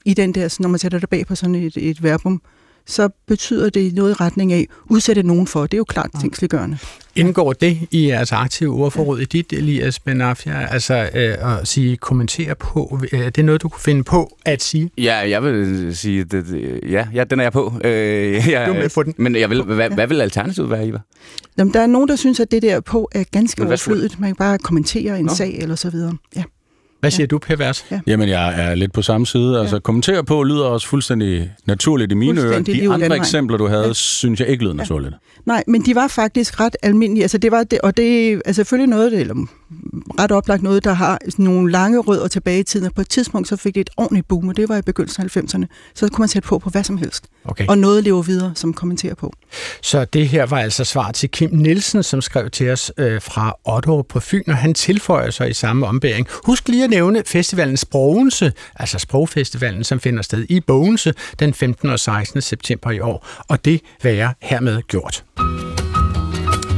i den der, når man sætter det bag på sådan et, et verbum, så betyder det noget i retning af udsætte nogen for. Det er jo klart tingsliggørende. Indgår det i jeres aktive ordforråd i dit, Elias Benafia? Altså øh, at sige, kommentere på, øh, er det noget, du kunne finde på at sige? Ja, jeg vil sige, det, det, ja, ja, den er jeg på. Øh, jeg, Du er med på den. Men jeg vil, hvad, hvad vil alternativet være, Ivar? Jamen, der er nogen, der synes, at det der på er ganske overflødigt. Man kan bare kommentere en Nå. sag eller så videre. Ja. Hvad siger du, Pervers? Ja. Jamen, jeg er lidt på samme side. Altså, kommentere på lyder også fuldstændig naturligt i mine ører. De andre landvejen. eksempler, du havde, synes jeg ikke lød naturligt. Nej, men de var faktisk ret almindelige. Altså det var det, og det er selvfølgelig noget, det- eller ret oplagt noget, der har nogle lange rødder tilbage i tiden. Og på et tidspunkt så fik det et ordentligt boom, og det var i begyndelsen af 90'erne. Så kunne man sætte på på hvad som helst. Okay. Og noget lever videre, som kommenterer på. Så det her var altså svar til Kim Nielsen, som skrev til os øh, fra Otto på Fyn, og han tilføjer sig i samme ombæring. Husk lige at nævne festivalen Sprogense, altså Sprogfestivalen, som finder sted i Bogense den 15. og 16. september i år, og det være hermed gjort.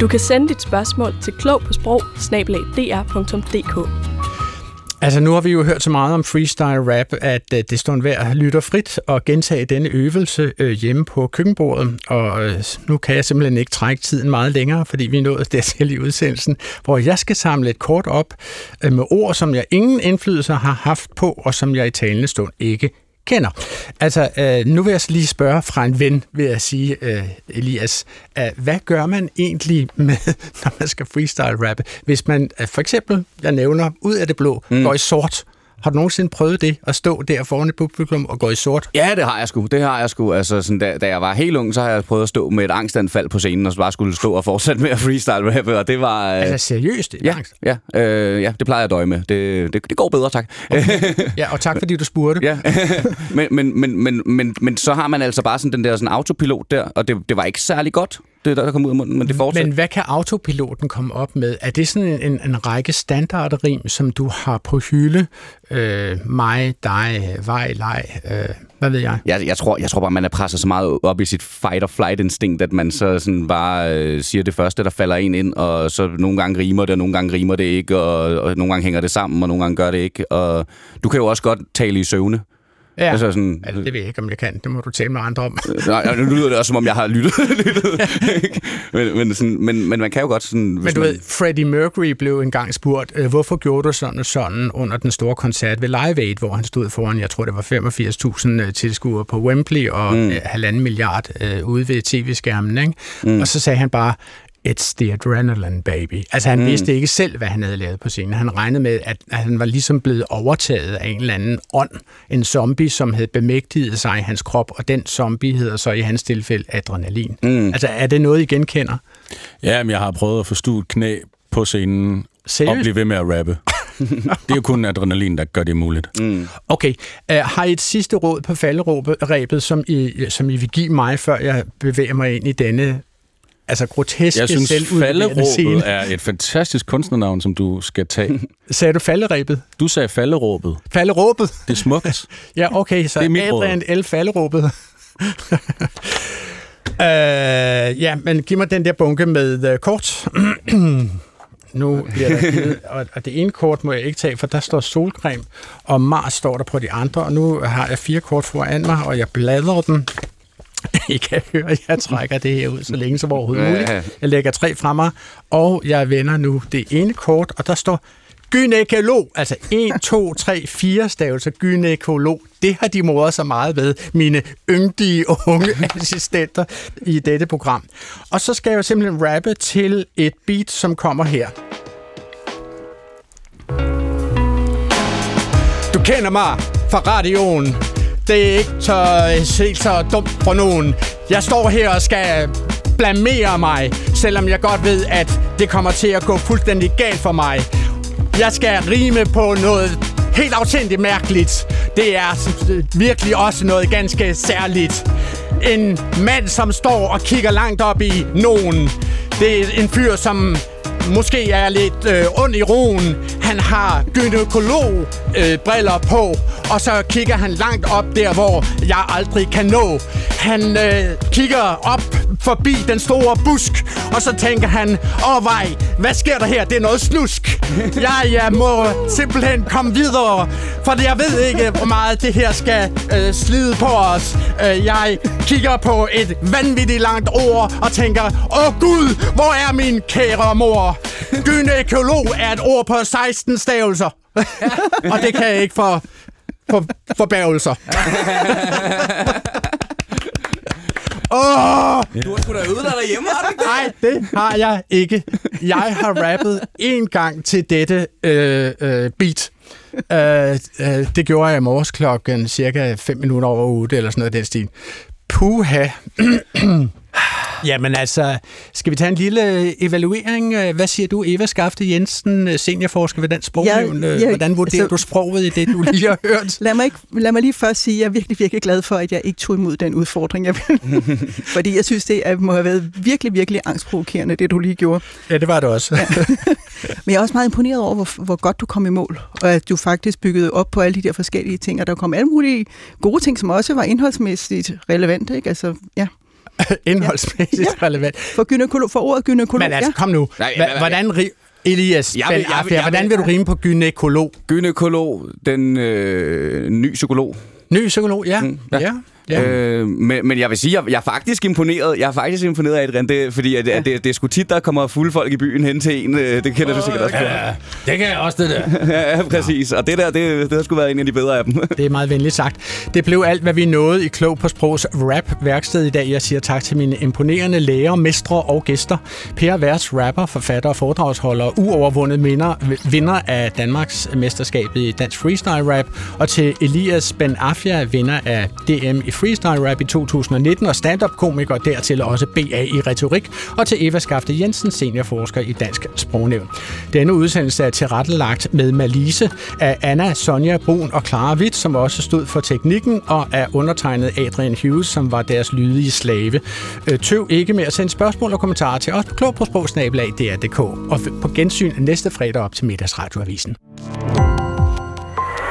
Du kan sende dit spørgsmål til klog på sprog Altså nu har vi jo hørt så meget om freestyle rap, at øh, det står en hver lytter frit og gentage denne øvelse øh, hjemme på køkkenbordet, og øh, nu kan jeg simpelthen ikke trække tiden meget længere, fordi vi er nået dertil i udsendelsen, hvor jeg skal samle et kort op øh, med ord, som jeg ingen indflydelse har haft på, og som jeg i talende stund ikke kender. Altså, øh, nu vil jeg så lige spørge fra en ven, vil jeg sige, øh, Elias, øh, hvad gør man egentlig med, når man skal freestyle rappe? Hvis man øh, for eksempel, jeg nævner, ud af det blå, mm. går i sort. Har du nogensinde prøvet det, at stå der foran et publikum og gå i sort? Ja, det har jeg sgu. Det har jeg sgu. Altså, sådan, da, da jeg var helt ung, så har jeg prøvet at stå med et angstanfald på scenen, og så bare skulle stå og fortsætte med at freestyle rappe, og det var... Øh, Altså seriøst? det er ja, angst. ja, øh, ja, det plejer jeg at døje med. Det, det, det går bedre, tak. Ja, og tak fordi du spurgte. Ja, men, men, men, men, men, men så har man altså bare sådan den der sådan autopilot der, og det, det var ikke særlig godt, det der, der kom ud af munden, men det fortsætter. Men hvad kan autopiloten komme op med? Er det sådan en, en række standardrim, som du har på hylde? Øh, mig, dig, vej, leg, øh, hvad ved jeg? Jeg, jeg, tror, jeg tror bare, man er presset så meget op i sit fight-or-flight-instinkt, at man så sådan bare øh, siger det første, der falder en ind, og så nogle gange rimer det, og nogle gange rimer det ikke, og, og nogle gange hænger det sammen, og nogle gange gør det ikke. Og du kan jo også godt tale i søvne. Ja, Altså sådan, altså, det ved jeg ikke, om jeg kan. Det må du tale med andre om. Nej, nu lyder det også, som om jeg har lyttet. lyttet. men, men, sådan, men, men man kan jo godt sådan... Men du ved, Freddie Mercury blev engang spurgt, øh, hvorfor gjorde du sådan og sådan under den store koncert ved Live Aid, hvor han stod foran, jeg tror det var 85.000 øh, tilskuere på Wembley og mm. øh, halvanden milliard øh, ude ved tv-skærmen. Ikke? Mm. Og så sagde han bare, It's the adrenaline, baby. Altså han mm. vidste ikke selv, hvad han havde lavet på scenen. Han regnede med, at, at han var ligesom blevet overtaget af en eller anden ånd. En zombie, som havde bemægtiget sig i hans krop, og den zombie hedder så i hans tilfælde adrenalin. Mm. Altså er det noget, I genkender? Ja, men jeg har prøvet at få stuet knæ på scenen Seriøst? og blive ved med at rappe. det er jo kun adrenalin, der gør det muligt. Mm. Okay, uh, har I et sidste råd på falderæbet, som I, som I vil give mig, før jeg bevæger mig ind i denne altså groteske Jeg synes, falderåbet er et fantastisk kunstnernavn, som du skal tage. Sagde du falderæbet? Du sagde falderåbet. Falderåbet? Det er smukt. Ja, okay, så Det er mit råd. Adrian L. Falderåbet. uh, ja, men giv mig den der bunke med uh, kort. nu bliver der givet, og det ene kort må jeg ikke tage, for der står solcreme, og Mars står der på de andre, og nu har jeg fire kort foran mig, og jeg bladrer dem. I kan høre, at jeg trækker det her ud så længe som overhovedet muligt. Jeg lægger tre fra mig, og jeg vender nu det ene kort, og der står Gynækolog, altså 1, 2, 3, 4 stavelser gynækolog. Det har de moret så meget ved, mine yndige unge assistenter i dette program. Og så skal jeg jo simpelthen rappe til et beat, som kommer her. Du kender mig fra radioen. Det er ikke så, helt så dumt for nogen. Jeg står her og skal blamere mig, selvom jeg godt ved, at det kommer til at gå fuldstændig galt for mig. Jeg skal rime på noget helt autentisk mærkeligt. Det er virkelig også noget ganske særligt. En mand, som står og kigger langt op i nogen. Det er en fyr, som måske er lidt øh, ond i roen. Han har gynekolog øh, briller på, og så kigger han langt op der, hvor jeg aldrig kan nå. Han øh, kigger op forbi den store busk, og så tænker han, åh vej, hvad sker der her? Det er noget snusk. Jeg, jeg må simpelthen komme videre, for jeg ved ikke, hvor meget det her skal øh, slide på os. Øh, jeg kigger på et vanvittigt langt ord og tænker, åh gud, hvor er min kære mor? Gynækolog er et ord på 16 stavelser. og det kan jeg ikke for, for forbærgelser. Åh! Oh! Du har sgu da øvet dig derhjemme, har du ikke Nej, det har jeg ikke. Jeg har rappet en gang til dette øh, øh, beat. Øh, øh, det gjorde jeg i morges klokken cirka 5 minutter over 8 eller sådan noget den stil. Puha. Jamen altså, skal vi tage en lille evaluering? Hvad siger du, Eva Skafte Jensen, seniorforsker ved Dansk Sprognævn? Ja, ja, Hvordan vurderer altså- du sproget i det, du lige har hørt? Lad mig, ikke, lad mig lige først sige, at jeg er virkelig, virkelig glad for, at jeg ikke tog imod den udfordring. Jeg, fordi jeg synes, det er, må have været virkelig, virkelig angstprovokerende, det du lige gjorde. Ja, det var det også. Ja. Men jeg er også meget imponeret over, hvor, hvor godt du kom i mål, og at du faktisk byggede op på alle de der forskellige ting, og der kom alle mulige gode ting, som også var indholdsmæssigt relevante. Ikke? Altså, ja. Indholdsmæssigt ja. relevant. For, gynekolog, for ordet gynekolog, Men altså, ja. kom nu. Hvordan ri- Elias, Jeg vil- jeg vil- jeg vil- hvordan vil du rime på gynekolog? Gynekolog, den øh, ny psykolog. Ny psykolog, ja. Mm, ja. ja. Ja. Øh, men, men jeg vil sige, jeg, jeg er faktisk imponeret. Jeg er faktisk imponeret af Adrian, det, fordi at, at det, det er sgu tit, der kommer fulde folk i byen hen til en. øh, Det kender du sikkert også. Ja, det kan jeg også, det der. Ja, præcis. Og det der, det, det har sgu været en af de bedre af dem. Det er meget venligt sagt. Det blev alt, hvad vi nåede i Klog på Sprogs rap-værksted i dag. Jeg siger tak til mine imponerende læger, mestre og gæster. Per Værs, rapper, forfatter og foredragsholder, uovervundet minder, vinder af Danmarks mesterskab i dansk freestyle rap. Og til Elias Ben Affia, vinder af DM i freestyle rap i 2019 og stand-up-komiker, dertil også BA i retorik. Og til Eva Skafte Jensen, seniorforsker i Dansk Sprognævn. Denne udsendelse er tilrettelagt med Malise af Anna, Sonja Brun og Clara Witt, som også stod for teknikken, og er undertegnet Adrian Hughes, som var deres lydige slave. Øh, tøv ikke med at sende spørgsmål og kommentarer til os på klog på og på gensyn næste fredag op til middagsradioavisen.